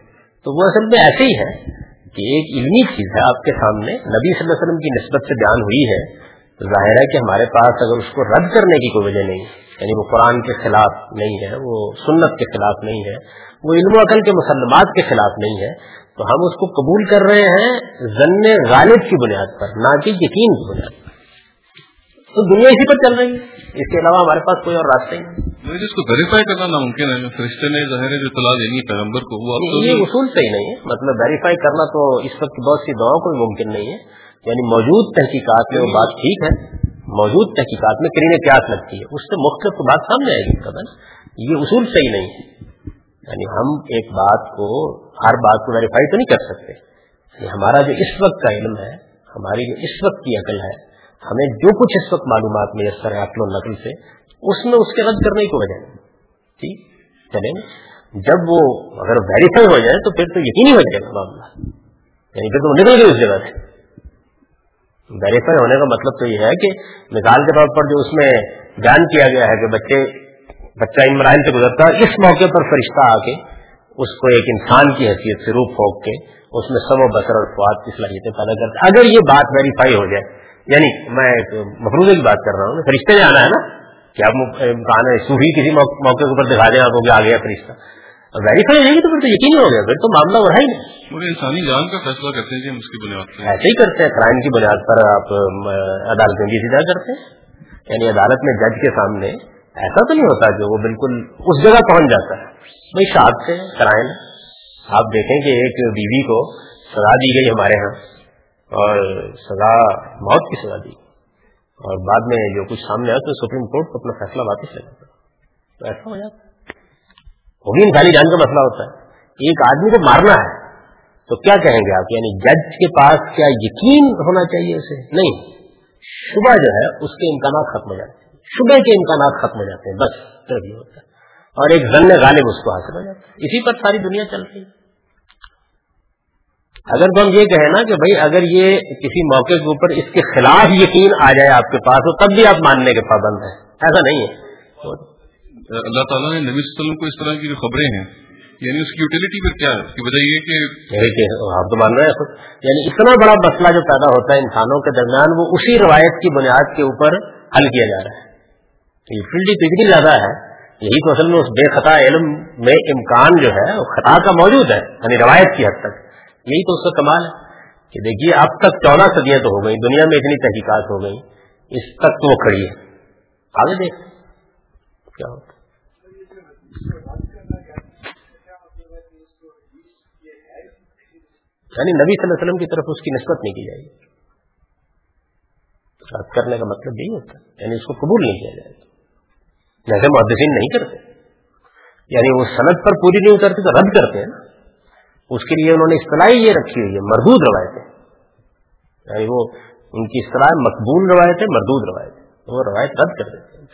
تو وہ اصل میں ایسے ہی ہے کہ ایک علمی چیز ہے آپ کے سامنے، نبی صلی اللہ علیہ وسلم کی نسبت سے بیان ہوئی ہے ظاہر ہے کہ ہمارے پاس اگر اس کو رد کرنے کی کوئی وجہ نہیں یعنی وہ قرآن کے خلاف نہیں ہے وہ سنت کے خلاف نہیں ہے وہ علم و عقل کے مسلمات کے خلاف نہیں ہے تو ہم اس کو قبول کر رہے ہیں ضن غالب کی بنیاد پر نہ کہ یقین کی بنیاد پر۔ تو دنیا اسی پر چل رہی ہے۔ اس کے علاوہ ہمارے پاس کوئی اور راستہ ہی نہیں۔ اس کو ویریفائی کرنا ناممکن ہے فرشتے نے ظاہر جو اطلاع دینی پیغمبر کو وہ یہ اصول صحیح نہیں ہے۔ مطلب ویریفائی کرنا تو اس وقت بہت سی دعاؤں کو ممکن نہیں ہے۔ یعنی موجود تحقیقات میں وہ بات ٹھیک ہے موجود تحقیقات میں کرین پیاس لگتی ہے اس سے مختلف بات سامنے آئے گی قدر یہ اصول صحیح نہیں ہے۔ یعنی ہم ایک بات کو ہر بات کو ویریفائی تو نہیں کر سکتے یعنی ہمارا جو اس وقت کا علم ہے ہماری جو اس وقت کی عقل ہے ہمیں جو کچھ اس وقت معلومات میسر ہے عقل و نقل سے اس میں اس کے رد کرنے کی وجہ ٹھیک؟ چلیں جب وہ اگر ویریفائی ہو جائے تو پھر تو یقینی ہو جائے گا معاملہ۔ یعنی پھر تو نکل گئی اس جگہ سے۔ ویریفائی ہونے کا مطلب تو یہ ہے کہ مثال کے طور پر جو اس میں بیان کیا گیا ہے کہ بچے، بچہ ان مراحل سے گزرتا ہے، اس موقع پر فرشتہ آ کے اس کو ایک انسان کی حیثیت سے روپ پھونک کے اس میں سب و بسر اور فواد کی صلاحیتیں پیدا کرتے اگر یہ بات ویریفائی ہو جائے یعنی میں ایک مفروضے کی بات کر رہا ہوں، فرشتے میں آنا ہے نا، کہ آپ کہاں صوفی کسی موقع کے اوپر دکھا دیں، آپ کو آ گیا فرشتہ۔ ویریفائی گی تو پھر تو یقین ہو گیا پھر تو معاملہ بڑھا ہی نہیں۔ انسانی جان کا فیصلہ کرتے ہیں جی اس کی بنیاد پر۔ ایسے ہی کرتے ہیں کرائم کی بنیاد پر آپ عدالت میں بھی سیدھا کرتے ہیں۔ یعنی عدالت میں جج کے سامنے ایسا تو نہیں ہوتا کہ وہ بالکل اس جگہ پہنچ جاتا ہے۔ بھائی شاد سے کرائم آپ دیکھیں کہ ایک بیوی کو سزا دی گئی ہمارے ہاں اور سزا موت کی سزا دی اور بعد میں جو کچھ سامنے آیا تو سپریم کورٹ کو اپنا فیصلہ واپس لے جاتا تو ایسا ہو جاتا وہ بھی انسانی جان کا مسئلہ ہوتا ہے۔ ایک آدمی کو مارنا ہے، تو کیا کہیں گے آپ؟ یعنی جج کے پاس کیا یقین ہونا چاہیے اسے؟ نہیں۔ شبہ جو ہے، اس کے امکانات ختم ہو جاتے ہیں۔ شبہ کے امکانات ختم ہو جاتے ہیں، بس ہوتا ہے۔ اور ایک ضن غالب اس کو حاصل ہو جاتا ہے۔ اسی پر ساری دنیا چل رہی ہے۔ اگر تو ہم یہ کہیں نا کہ بھائی، اگر یہ کسی موقع کے اوپر اس کے خلاف یقین آ جائے آپ کے پاس، تو تب بھی آپ ماننے کے پابند ہیں۔ ایسا نہیں ہے۔ اللہ تعالیٰ نے نبی صلی اللہ علیہ وسلم کو اس طرح کی جو خبریں ہیں یعنی اس کی یوٹیلٹی پر کیا ہے؟ اس کی وجہ یہ یعنی کہ آپ تو مان رہے ہیں یعنی اتنا بڑا مسئلہ جو پیدا ہوتا ہے انسانوں کے درمیان، وہ اسی روایت کی بنیاد کے اوپر حل کیا جا رہا ہے۔ یوٹیلٹی تو اتنی زیادہ ہے، یہی تو اصل میں اس بے خطا علم میں امکان جو ہے خطا کا موجود ہے یعنی روایت کی حد تک۔ یہی تو اس کا کمال ہے کہ دیکھیے، اب تک چودہ صدیاں تو ہو گئی، دنیا میں اتنی تحقیقات ہو گئی، اس تک تو وہ کھڑی ہے۔ آگے دیکھ کیا ہوتا یعنی نبی صلی اللہ علیہ وسلم کی طرف اس کی نسبت نہیں کی جائے گی۔ رد کرنے کا مطلب یہی ہوتا ہے۔ یعنی اس کو قبول نہیں کیا جائے گا جیسے محدثین نہیں کرتے۔ یعنی وہ صنعت پر پوری نہیں اترتی تو رد کرتے ہیں۔ نا اس کے لیے انہوں نے اصطلاح یہ رکھی ہوئی ہے، مردود روایتیں۔ یعنی وہ ان کی اصطلاح مقبول روایت ہے مردود روایت وہ روایت رد کر دیتے ہیں۔